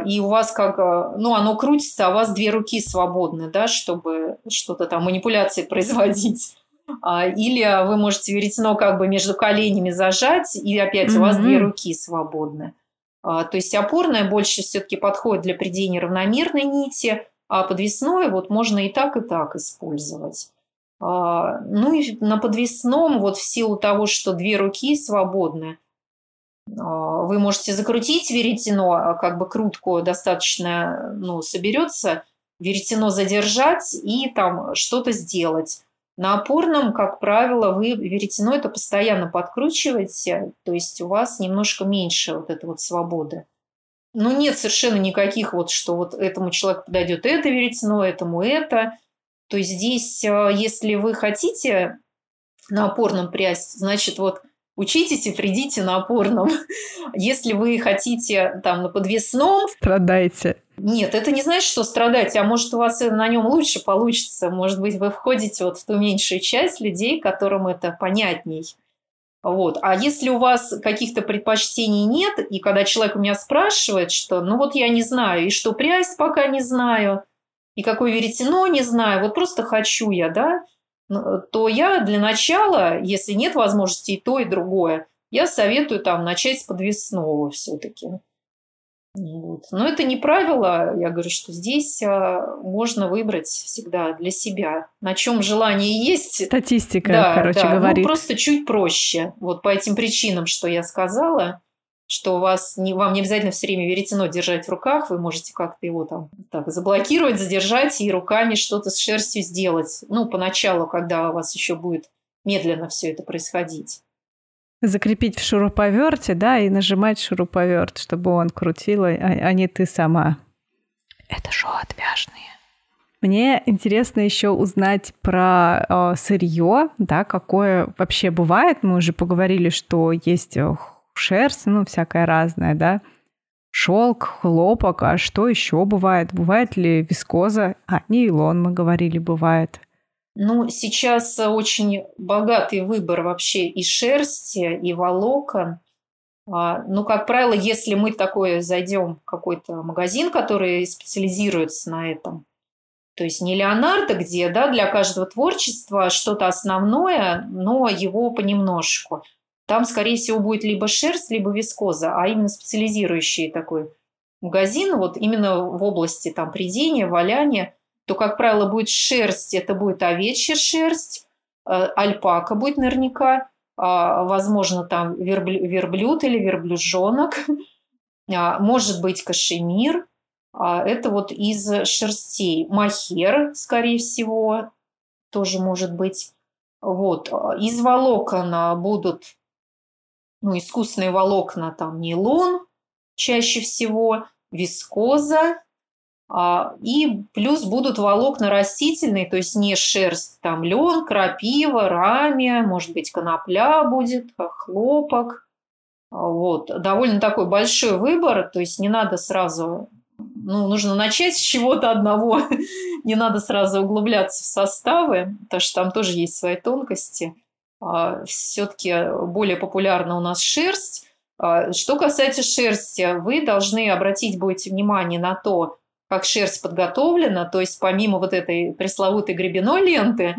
и у вас как, а, ну, оно крутится, а у вас две руки свободны, да, чтобы что-то там, манипуляции производить. А, или вы можете веретено как бы между коленями зажать, и опять mm-hmm. у вас две руки свободны. То есть опорная больше все-таки подходит для придения равномерной нити, а подвесное вот можно и так, и так использовать. Ну и на подвесном вот в силу того, что две руки свободны, а, вы можете закрутить веретено, а как бы крутку достаточно ну, соберется, веретено задержать и там что-то сделать. На опорном, как правило, вы веретено это постоянно подкручиваете, то есть у вас немножко меньше вот этой вот свободы. Ну, нет совершенно никаких вот, что вот этому человеку подойдет это веретено, этому это. То есть здесь, а, если вы хотите на опорном прясть, значит, вот Учитесь и придите на опорном. Если вы хотите там на подвесном... Страдайте. Нет, это не значит, что страдать, а может у вас на нем лучше получится. Может быть, вы входите вот в ту меньшую часть людей, которым это понятней. Вот. А если у вас каких-то предпочтений нет, и когда человек у меня спрашивает, что ну вот я не знаю, и что прясть пока не знаю, и какое веретено не знаю, вот просто хочу я, да, то я для начала, если нет возможности и то, и другое, я советую там начать с подвесного все-таки. Вот. Но это не правило. Я говорю, что здесь а, можно выбрать всегда для себя, на чем желание есть. Статистика, да, короче да. Ну, говорит. Ну, просто чуть проще. Вот по этим причинам, что я сказала, что у вас не, вам не обязательно все время веретено держать в руках, вы можете как-то его там так заблокировать, задержать и руками что-то с шерстью сделать. Ну, поначалу, когда у вас еще будет медленно все это происходить. Закрепить в шуруповерте, да, и нажимать шуруповерт, чтобы он крутил, а, а не ты сама. Это шоу отвяжные. Мне интересно еще узнать про э, сырье, да, какое вообще бывает. Мы уже поговорили, что есть шерсть, ну, всякая разная, да, шелк, хлопок, а что еще бывает? Бывает ли вискоза? А, нейлон, мы говорили, бывает. Ну, сейчас очень богатый выбор вообще и шерсти, и волокон. А, ну, как правило, если мы такое зайдем в какой-то магазин, который специализируется на этом, то есть не Леонардо, где да, для каждого творчества что-то основное, но его понемножку – там, скорее всего, будет либо шерсть, либо вискоза, а именно специализирующий такой магазин, вот именно в области там придения, валяния, то, как правило, будет шерсть, это будет овечья шерсть, э, альпака будет наверняка, а, возможно, там верблюд или верблюжонок, а, может быть, кашемир, а, это вот из шерстей. Махер, скорее всего, тоже может быть. Вот. Из волокон будут ну, искусственные волокна, там нейлон чаще всего, вискоза, и плюс будут волокна растительные, то есть не шерсть, там лен, крапива, рамия, может быть, конопля будет, хлопок. Вот. Довольно такой большой выбор, то есть не надо сразу ну, нужно начать с чего-то одного, не надо сразу углубляться в составы, потому что там тоже есть свои тонкости. А, Все-таки более популярна у нас шерсть. А, что касается шерсти, вы должны обратить будете внимание на то, как шерсть подготовлена, то есть помимо вот этой пресловутой гребеной ленты,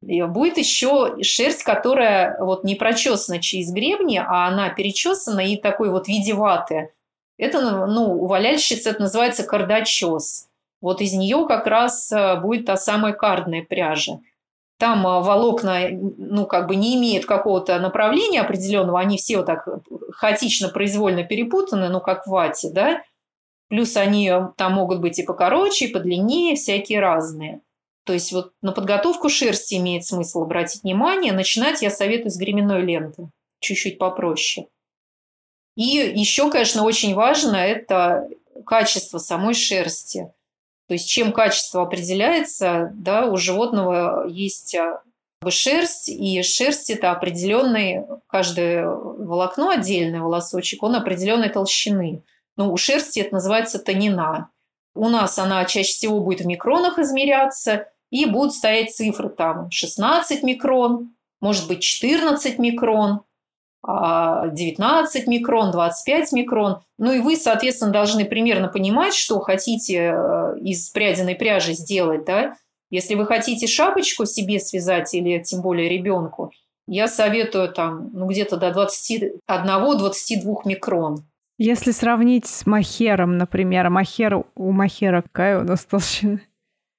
будет еще шерсть, которая вот не прочесана через гребни, а она перечесана и такой вот видеватая. Это, ну, у валяльщиц это называется кардачес. Вот из нее как раз э, будет та самая кардная пряжа. Там э, волокна, ну, как бы не имеют какого-то направления определенного, они все вот так хаотично, произвольно перепутаны, ну, как в вате, да. Плюс они э, там могут быть и покороче, и подлиннее, всякие разные. То есть вот на подготовку шерсти имеет смысл обратить внимание. Начинать я советую с гременной ленты, чуть-чуть попроще. И еще, конечно, очень важно это качество самой шерсти. То есть чем качество определяется, да, у животного есть а, шерсть, и шерсть это определенный, каждое волокно отдельный волосочек, он определенной толщины. Ну, у шерсти это называется тонина. У нас она чаще всего будет в микронах измеряться, и будут стоять цифры там 16 микрон, может быть 14 микрон. 19 а, микрон, 25 микрон. Ну и вы, соответственно, должны примерно понимать, что хотите э, из прядиной пряжи сделать, да. Если вы хотите шапочку себе связать или тем более ребенку, я советую там ну, где-то до 21-22 микрон. Если сравнить с мохером, например, мохер у мохера какая у нас толщина?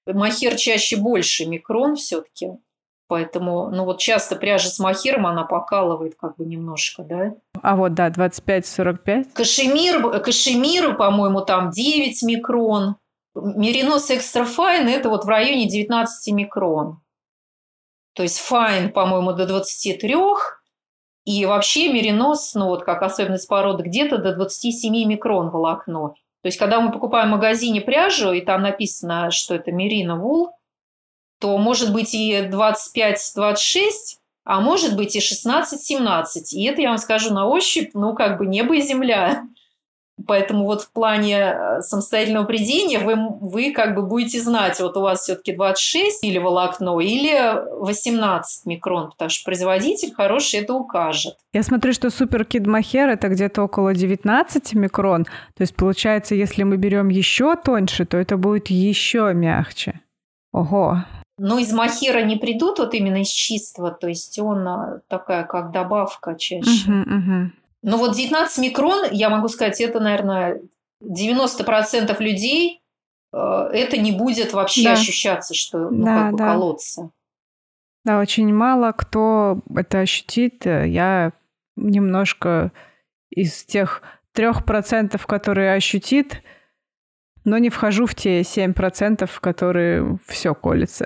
Мохер чаще больше микрон все-таки. Поэтому, ну вот часто пряжа с мохером, она покалывает как бы немножко, да. А вот, да, 25-45. Кашемир, кашемир, по-моему, там 9 микрон. Меринос экстра файн – это вот в районе 19 микрон. То есть fine, по-моему, до 23. И вообще меринос, ну вот как особенность породы, где-то до 27 микрон волокно. То есть когда мы покупаем в магазине пряжу, и там написано, что это мерино вул – то может быть и 25-26, а может быть и 16-17. И это, я вам скажу, на ощупь, ну, как бы небо и земля. Поэтому вот в плане э, самостоятельного придения вы, вы как бы будете знать, вот у вас все-таки 26 или волокно, или 18 микрон, потому что производитель хороший это укажет. Я смотрю, что Супер Кид Махер это где-то около 19 микрон. То есть получается, если мы берем еще тоньше, то это будет еще мягче. Ого, но из махира не придут вот именно из чистого, то есть он а, такая как добавка чаще. Uh-huh, uh-huh. Но вот 19 микрон, я могу сказать, это, наверное, 90% людей э, это не будет вообще да. ощущаться, что ну, да, как бы да. колоться. Да, очень мало кто это ощутит. Я немножко из тех трех процентов, которые ощутит, но не вхожу в те 7%, в которые все колется.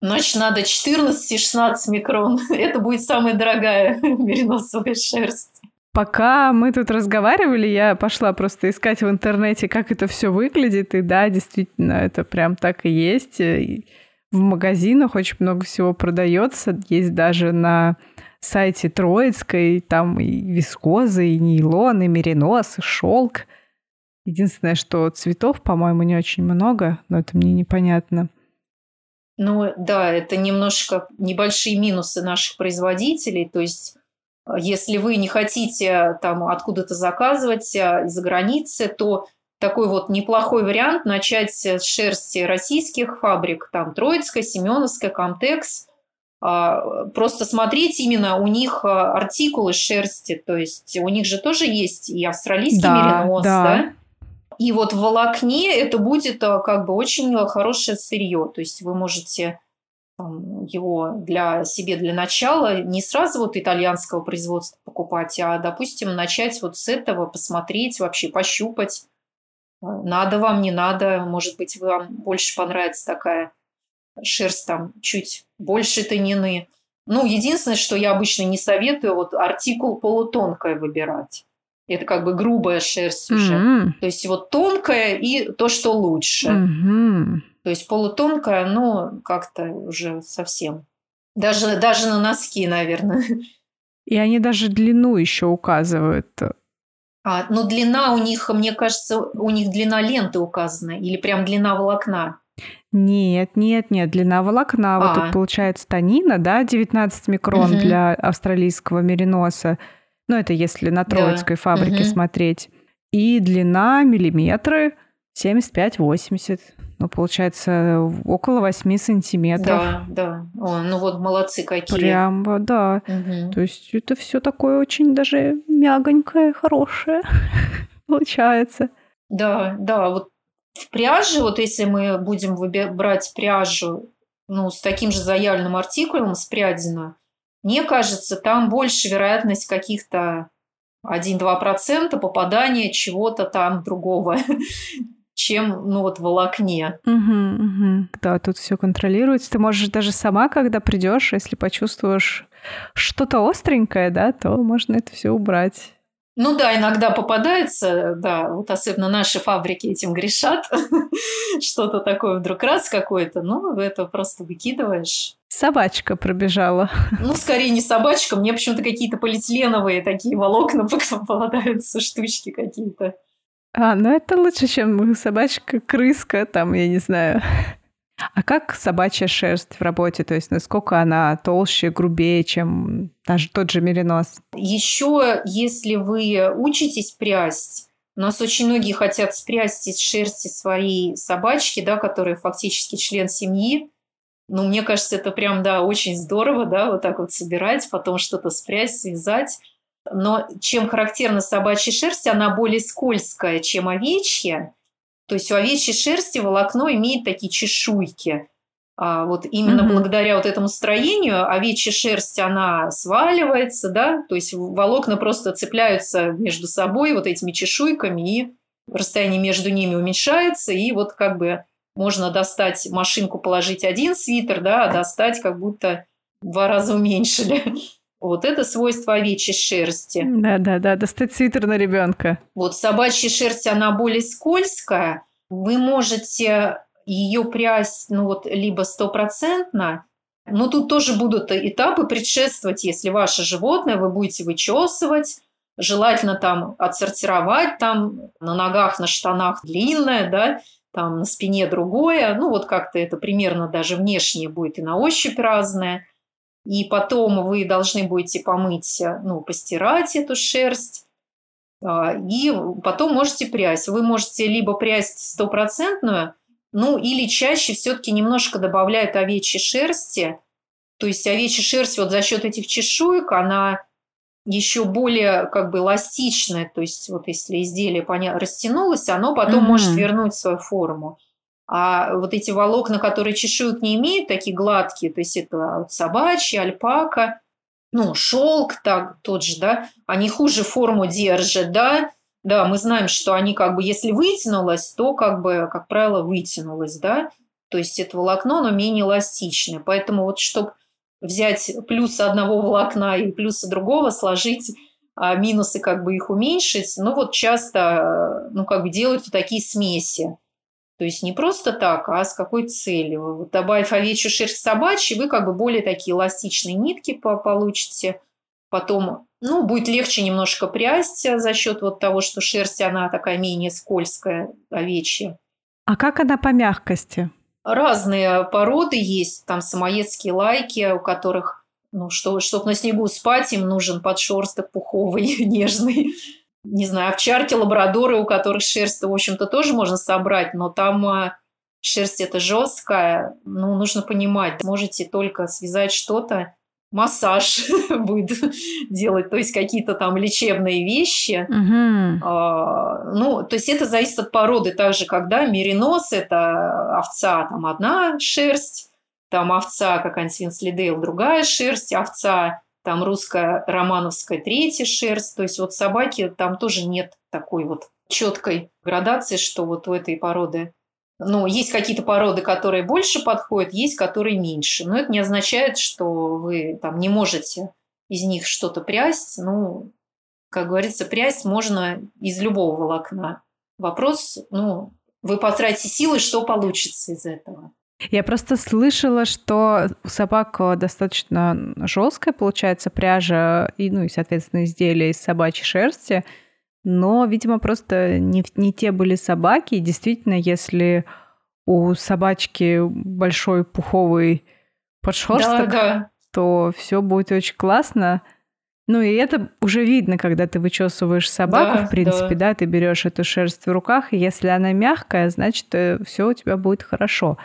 Значит, надо 14-16 микрон. Это будет самая дорогая мериносовая шерсть. Пока мы тут разговаривали, я пошла просто искать в интернете, как это все выглядит. И да, действительно, это прям так и есть. И в магазинах очень много всего продается. Есть даже на сайте Троицкой, там и вискоза, и нейлон, и меринос, и шелк. Единственное, что цветов, по-моему, не очень много, но это мне непонятно. Ну да, это немножко небольшие минусы наших производителей. То есть, э, если вы не хотите там откуда-то заказывать э, из-за границы, то такой вот неплохой вариант начать с шерсти российских фабрик, там Троицкая, Семеновская, Комтекс. А, просто смотреть именно у них э, артикулы шерсти, то есть у них же тоже есть и австралийский да, меринос, да? да? И вот в волокне это будет э, как бы очень хорошее сырье. То есть вы можете его для себе для начала не сразу вот итальянского производства покупать, а, допустим, начать вот с этого, посмотреть вообще, пощупать. Э, надо вам, не надо, может быть, вам больше понравится такая шерсть там чуть больше тонины. Ну, единственное, что я обычно не советую, вот артикул полутонкое выбирать. Это как бы грубая шерсть уже. Mm-hmm. То есть вот тонкая и то, что лучше. Mm-hmm. То есть полутонкая, ну, как-то уже совсем. Даже, даже на носки, наверное. И они даже длину еще указывают. А, ну, длина у них, мне кажется, у них длина ленты указана. Или прям длина волокна. Нет, нет, нет, длина волокна. А. Вот тут получается танина, да, 19 микрон угу. для австралийского мериноса. Ну, это если на Троицкой да. фабрике угу. смотреть. И длина миллиметры 75-80. Ну, получается, около 8 сантиметров. Да, да. О, ну вот молодцы какие. Прям, да. Угу. То есть это все такое очень даже мягонькое, хорошее получается. Да, да, вот в пряже, вот если мы будем брать пряжу ну, с таким же заявленным артикулом, с прядиной, мне кажется, там больше вероятность каких-то 1-2% попадания чего-то там другого, чем ну вот волокне. Угу, угу. Да, тут все контролируется. Ты можешь даже сама, когда придешь, если почувствуешь что-то остренькое, да, то можно это все убрать. Ну да, иногда попадается, да, вот особенно наши фабрики этим грешат, что-то такое вдруг раз какое-то, ну, это просто выкидываешь. Собачка пробежала. Ну, скорее не собачка, мне почему-то какие-то полиэтиленовые такие волокна попадаются, штучки какие-то. А, ну это лучше, чем собачка-крыска, там, я не знаю. А как собачья шерсть в работе? То есть насколько она толще, грубее, чем даже тот же меринос? Еще, если вы учитесь прясть, у нас очень многие хотят спрясть из шерсти своей собачки, да, которая фактически член семьи. Ну, мне кажется, это прям, да, очень здорово, да, вот так вот собирать, потом что-то спрясть, связать. Но чем характерна собачья шерсть, она более скользкая, чем овечья. То есть у овечьей шерсти волокно имеет такие чешуйки. А вот именно mm-hmm. благодаря вот этому строению овечья шерсть, она сваливается, да, то есть волокна просто цепляются между собой вот этими чешуйками, и расстояние между ними уменьшается, и вот как бы можно достать машинку, положить один свитер, да, а достать как будто два раза уменьшили. Вот это свойство овечьей шерсти. Да-да-да, достать свитер на ребенка. Вот собачья шерсть, она более скользкая. Вы можете ее прясть, ну вот, либо стопроцентно, но тут тоже будут этапы предшествовать, если ваше животное вы будете вычесывать, желательно там отсортировать, там на ногах, на штанах длинное, да, там на спине другое, ну вот как-то это примерно даже внешне будет и на ощупь разное – и потом вы должны будете помыть, э, ну, постирать эту шерсть, а, и потом можете прясть. Вы можете либо прясть стопроцентную, ну, или чаще все-таки немножко добавляют овечьей шерсти. То есть овечья шерсть вот за счет этих чешуек, она еще более как бы эластичная. То есть вот если изделие растянулось, оно потом mm-hmm. может вернуть свою форму. А вот эти волокна, которые чешуек не имеют, такие гладкие, то есть это собачья, альпака, ну, шелк так, тот же, да, они хуже форму держат, да, да, мы знаем, что они как бы, если вытянулось, то как бы, как правило, вытянулось, да, то есть это волокно, оно менее эластичное, поэтому вот чтобы взять плюс одного волокна и плюсы другого, сложить а минусы как бы их уменьшить, ну вот часто, ну как бы делают вот такие смеси, то есть не просто так, а с какой целью. Вот добавив овечью шерсть собачьей, вы как бы более такие эластичные нитки получите. Потом, ну, будет легче немножко прясть за счет вот того, что шерсть, она такая менее скользкая, овечья. А как она по мягкости? Разные породы есть, там самоедские лайки, у которых, ну, что, чтобы на снегу спать, им нужен подшерсток пуховый, нежный не знаю, овчарки, лабрадоры, у которых шерсть, в общем-то, тоже можно собрать, но там а, шерсть это жесткая, ну, нужно понимать, можете только связать что-то массаж будет делать, то есть какие-то там лечебные вещи. Угу. А, ну, то есть это зависит от породы. Также, когда меринос – это овца, там одна шерсть, там овца какая-нибудь Винслидейл, другая шерсть, овца там русская романовская третья шерсть. То есть вот собаки там тоже нет такой вот четкой градации, что вот у этой породы ну, есть какие-то породы, которые больше подходят, есть, которые меньше. Но это не означает, что вы там не можете из них что-то прясть. Ну, как говорится, прясть можно из любого волокна. Вопрос, ну, вы потратите силы, что получится из этого. Я просто слышала, что у собак достаточно жесткая получается пряжа и, ну, и, соответственно, изделия из собачьей шерсти. Но, видимо, просто не, не те были собаки. И действительно, если у собачки большой пуховый подшерсток, да, да. то все будет очень классно. Ну и это уже видно, когда ты вычесываешь собаку, да, в принципе, да. да, ты берешь эту шерсть в руках, и если она мягкая, значит, э, все у тебя будет хорошо.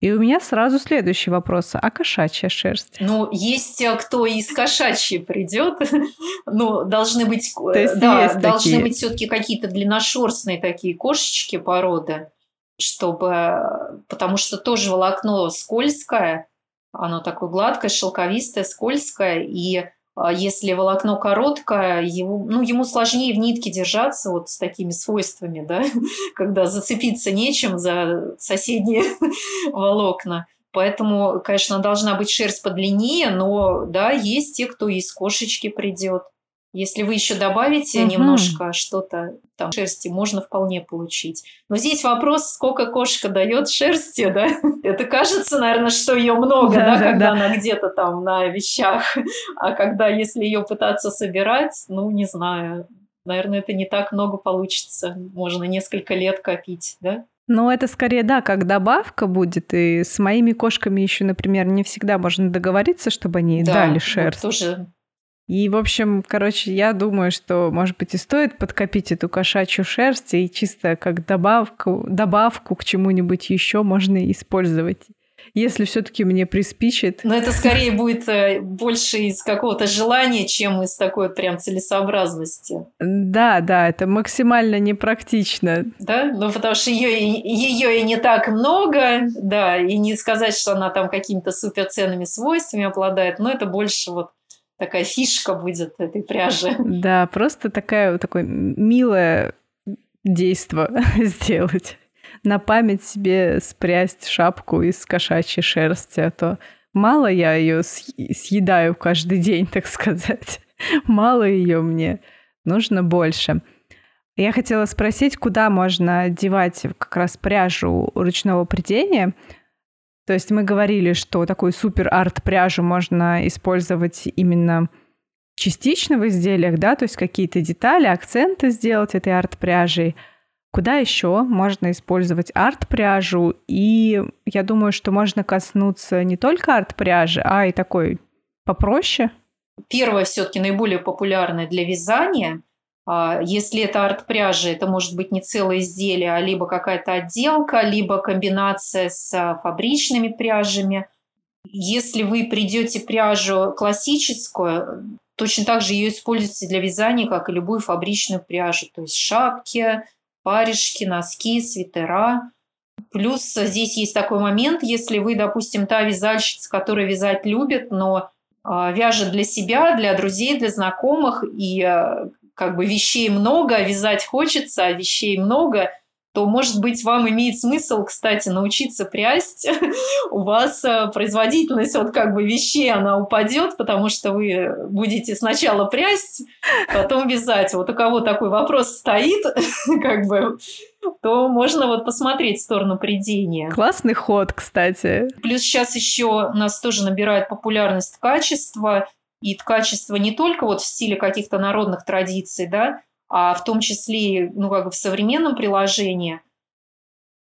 И у меня сразу следующий вопрос. А кошачья шерсть? Ну, есть те, кто из кошачьей придет. ну, должны быть, есть да, должны такие. быть все-таки какие-то длинношерстные такие кошечки породы, чтобы, потому что тоже волокно скользкое, оно такое гладкое, шелковистое, скользкое, и если волокно короткое, ему, ну, ему сложнее в нитке держаться вот с такими свойствами, да, когда зацепиться нечем за соседние волокна. Поэтому, конечно, должна быть шерсть подлиннее, но да, есть те, кто из кошечки придет. Если вы еще добавите угу. немножко что-то там шерсти, можно вполне получить. Но здесь вопрос, сколько кошка дает шерсти, да? Это кажется, наверное, что ее много, да, да, когда да. она где-то там на вещах. А когда, если ее пытаться собирать, ну, не знаю, наверное, это не так много получится. Можно несколько лет копить, да? Ну, это скорее, да, как добавка будет. И с моими кошками еще, например, не всегда можно договориться, чтобы они да, дали шерсть. Вот тоже и, в общем, короче, я думаю, что, может быть, и стоит подкопить эту кошачью шерсть и чисто как добавку, добавку к чему-нибудь еще можно использовать если все-таки мне приспичит. Но это скорее будет э, больше из какого-то желания, чем из такой прям целесообразности. Да, да, это максимально непрактично. Да, ну потому что ее, ее и не так много, да, и не сказать, что она там какими-то суперценными свойствами обладает, но это больше вот такая фишка будет этой пряжи. Да, просто такая, такое милое действо сделать. На память себе спрясть шапку из кошачьей шерсти, а то мало я ее съедаю каждый день, так сказать. Мало ее мне, нужно больше. Я хотела спросить, куда можно девать как раз пряжу ручного придения, то есть мы говорили, что такую супер арт пряжу можно использовать именно частично в изделиях, да, то есть какие-то детали, акценты сделать этой арт пряжей. Куда еще можно использовать арт пряжу? И я думаю, что можно коснуться не только арт пряжи, а и такой попроще. Первое все-таки наиболее популярное для вязания если это арт-пряжа, это может быть не целое изделие, а либо какая-то отделка, либо комбинация с а, фабричными пряжами. Если вы придете пряжу классическую, точно так же ее используете для вязания, как и любую фабричную пряжу. То есть шапки, паришки, носки, свитера. Плюс здесь есть такой момент, если вы, допустим, та вязальщица, которая вязать любит, но а, вяжет для себя, для друзей, для знакомых, и как бы вещей много, вязать хочется, а вещей много, то, может быть, вам имеет смысл, кстати, научиться прясть. У вас э, производительность вот как бы вещей, она упадет, потому что вы будете сначала прясть, потом вязать. Вот у кого такой вопрос стоит, как бы, то можно вот посмотреть в сторону придения. Классный ход, кстати. Плюс сейчас еще нас тоже набирает популярность качество и ткачество не только вот в стиле каких-то народных традиций, да, а в том числе ну, как в современном приложении.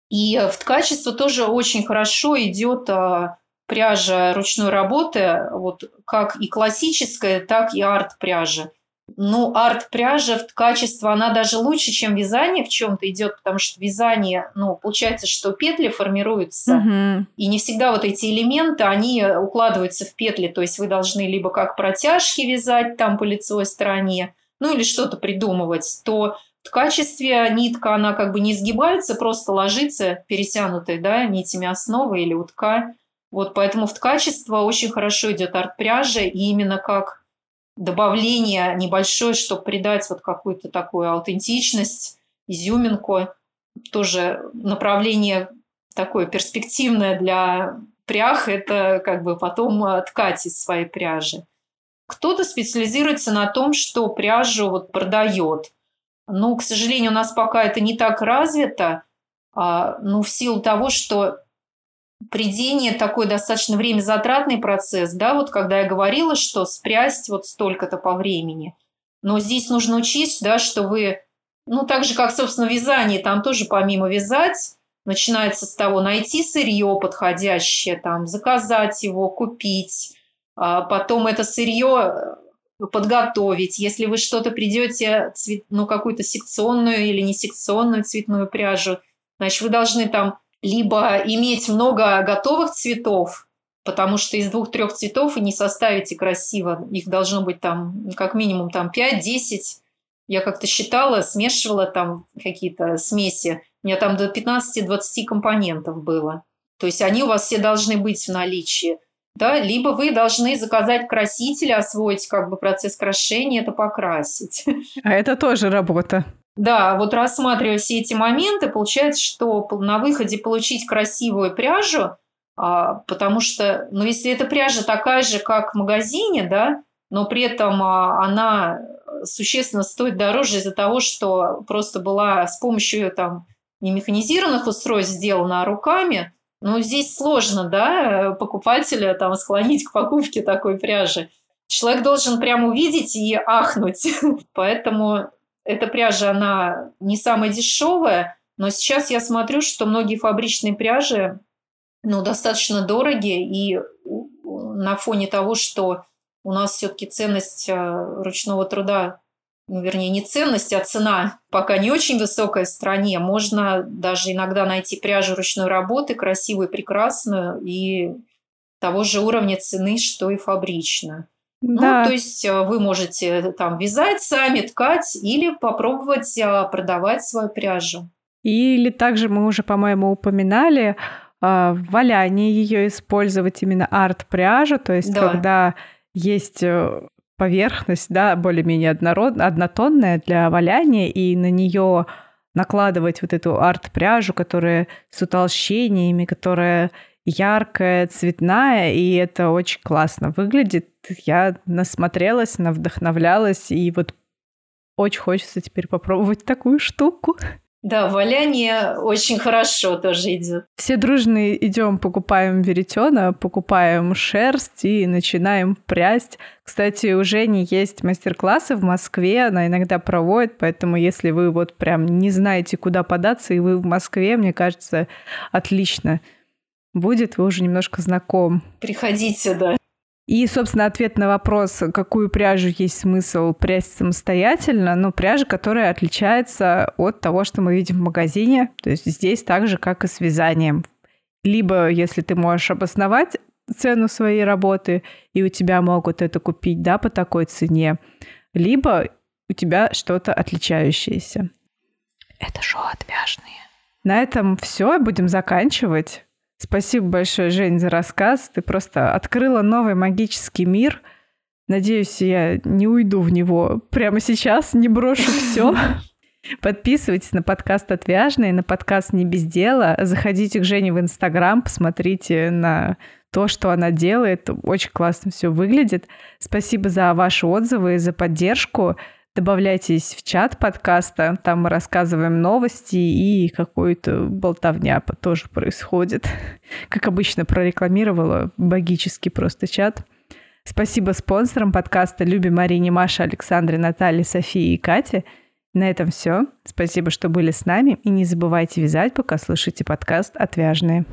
И в ткачество тоже очень хорошо идет а, пряжа ручной работы, вот как и классическая, так и арт-пряжа. Ну, арт-пряжа в качестве, она даже лучше, чем вязание в чем-то идет, потому что вязание, ну, получается, что петли формируются, Мгм. и не всегда вот эти элементы, они укладываются в петли, то есть вы должны либо как протяжки вязать там по лицевой стороне, ну, или что-то придумывать, то в качестве нитка, она как бы не сгибается, просто ложится перетянутой, да, нитями основы или утка. Вот поэтому в качество очень хорошо идет арт-пряжа, и именно как добавление небольшое, чтобы придать вот какую-то такую аутентичность, изюминку. Тоже направление такое перспективное для прях – это как бы потом ткать из своей пряжи. Кто-то специализируется на том, что пряжу вот продает. Ну, к сожалению, у нас пока это не так развито, а, ну, в силу того, что придение такой достаточно время затратный процесс, да, вот когда я говорила, что спрясть вот столько-то по времени. Но здесь нужно учесть, да, что вы, ну, так же, как, собственно, вязание, там тоже помимо вязать, начинается с того, найти сырье подходящее, там, заказать его, купить, а потом это сырье э, подготовить. Если вы что-то придете, ну, какую-то секционную или не секционную цветную пряжу, значит, вы должны там либо иметь много готовых цветов, потому что из двух-трех цветов и не составите красиво. Их должно быть там как минимум там 5-10. Я как-то считала, смешивала там какие-то смеси. У меня там до 15-20 компонентов было. То есть они у вас все должны быть в наличии. Да? Либо вы должны заказать краситель, освоить как бы процесс крашения, это покрасить. А это тоже работа. Да, вот рассматривая все эти моменты, получается, что на выходе получить красивую пряжу, а, потому что, ну, если эта пряжа такая же, как в магазине, да, но при этом а, она существенно стоит дороже из-за того, что просто была с помощью там не механизированных устройств сделана, руками, ну, здесь сложно, да, покупателя там склонить к покупке такой пряжи. Человек должен прям увидеть и ахнуть. Поэтому эта пряжа, она не самая дешевая, но сейчас я смотрю, что многие фабричные пряжи ну, достаточно дорогие, и на фоне того, что у нас все-таки ценность э, ручного труда, ну, вернее, не ценность, а цена пока не очень высокая в стране, можно даже иногда найти пряжу ручной работы, красивую, прекрасную, и того же уровня цены, что и фабричную. Да. Ну, то есть э, вы можете э, там вязать сами, ткать или попробовать э, продавать свою пряжу. Или также мы уже, по-моему, упоминали в валянии ее использовать именно арт-пряжу, то есть да. когда есть поверхность, да, более-менее однород... однотонная для валяния, и на нее накладывать вот эту арт-пряжу, которая с утолщениями, которая яркая, цветная, и это очень классно выглядит. Я насмотрелась, навдохновлялась, и вот очень хочется теперь попробовать такую штуку. Да, валяние очень хорошо тоже идет. Все дружно идем, покупаем веретена, покупаем шерсть и начинаем прясть. Кстати, у Жени есть мастер-классы в Москве, она иногда проводит, поэтому если вы вот прям не знаете, куда податься, и вы в Москве, мне кажется, отлично будет, вы уже немножко знаком. Приходите, да. И, собственно, ответ на вопрос, какую пряжу есть смысл прясть самостоятельно, ну, пряжа, которая отличается от того, что мы видим в магазине. То есть здесь так же, как и с вязанием. Либо, если ты можешь обосновать цену своей работы, и у тебя могут это купить, да, по такой цене, либо у тебя что-то отличающееся. Это шоу отвяжные. На этом все, будем заканчивать. Спасибо большое, Жень, за рассказ. Ты просто открыла новый магический мир. Надеюсь, я не уйду в него прямо сейчас, не брошу все. Подписывайтесь на подкаст «Отвяжный», на подкаст «Не без дела». Заходите к Жене в Инстаграм, посмотрите на то, что она делает. Очень классно все выглядит. Спасибо за ваши отзывы, за поддержку. Добавляйтесь в чат подкаста, там мы рассказываем новости и какую-то болтовня тоже происходит. Как обычно, прорекламировала богический просто чат. Спасибо спонсорам подкаста Любе, Марине, Маше, Александре, Наталье, Софии и Кате. На этом все. Спасибо, что были с нами. И не забывайте вязать, пока слушаете подкаст «Отвяжные».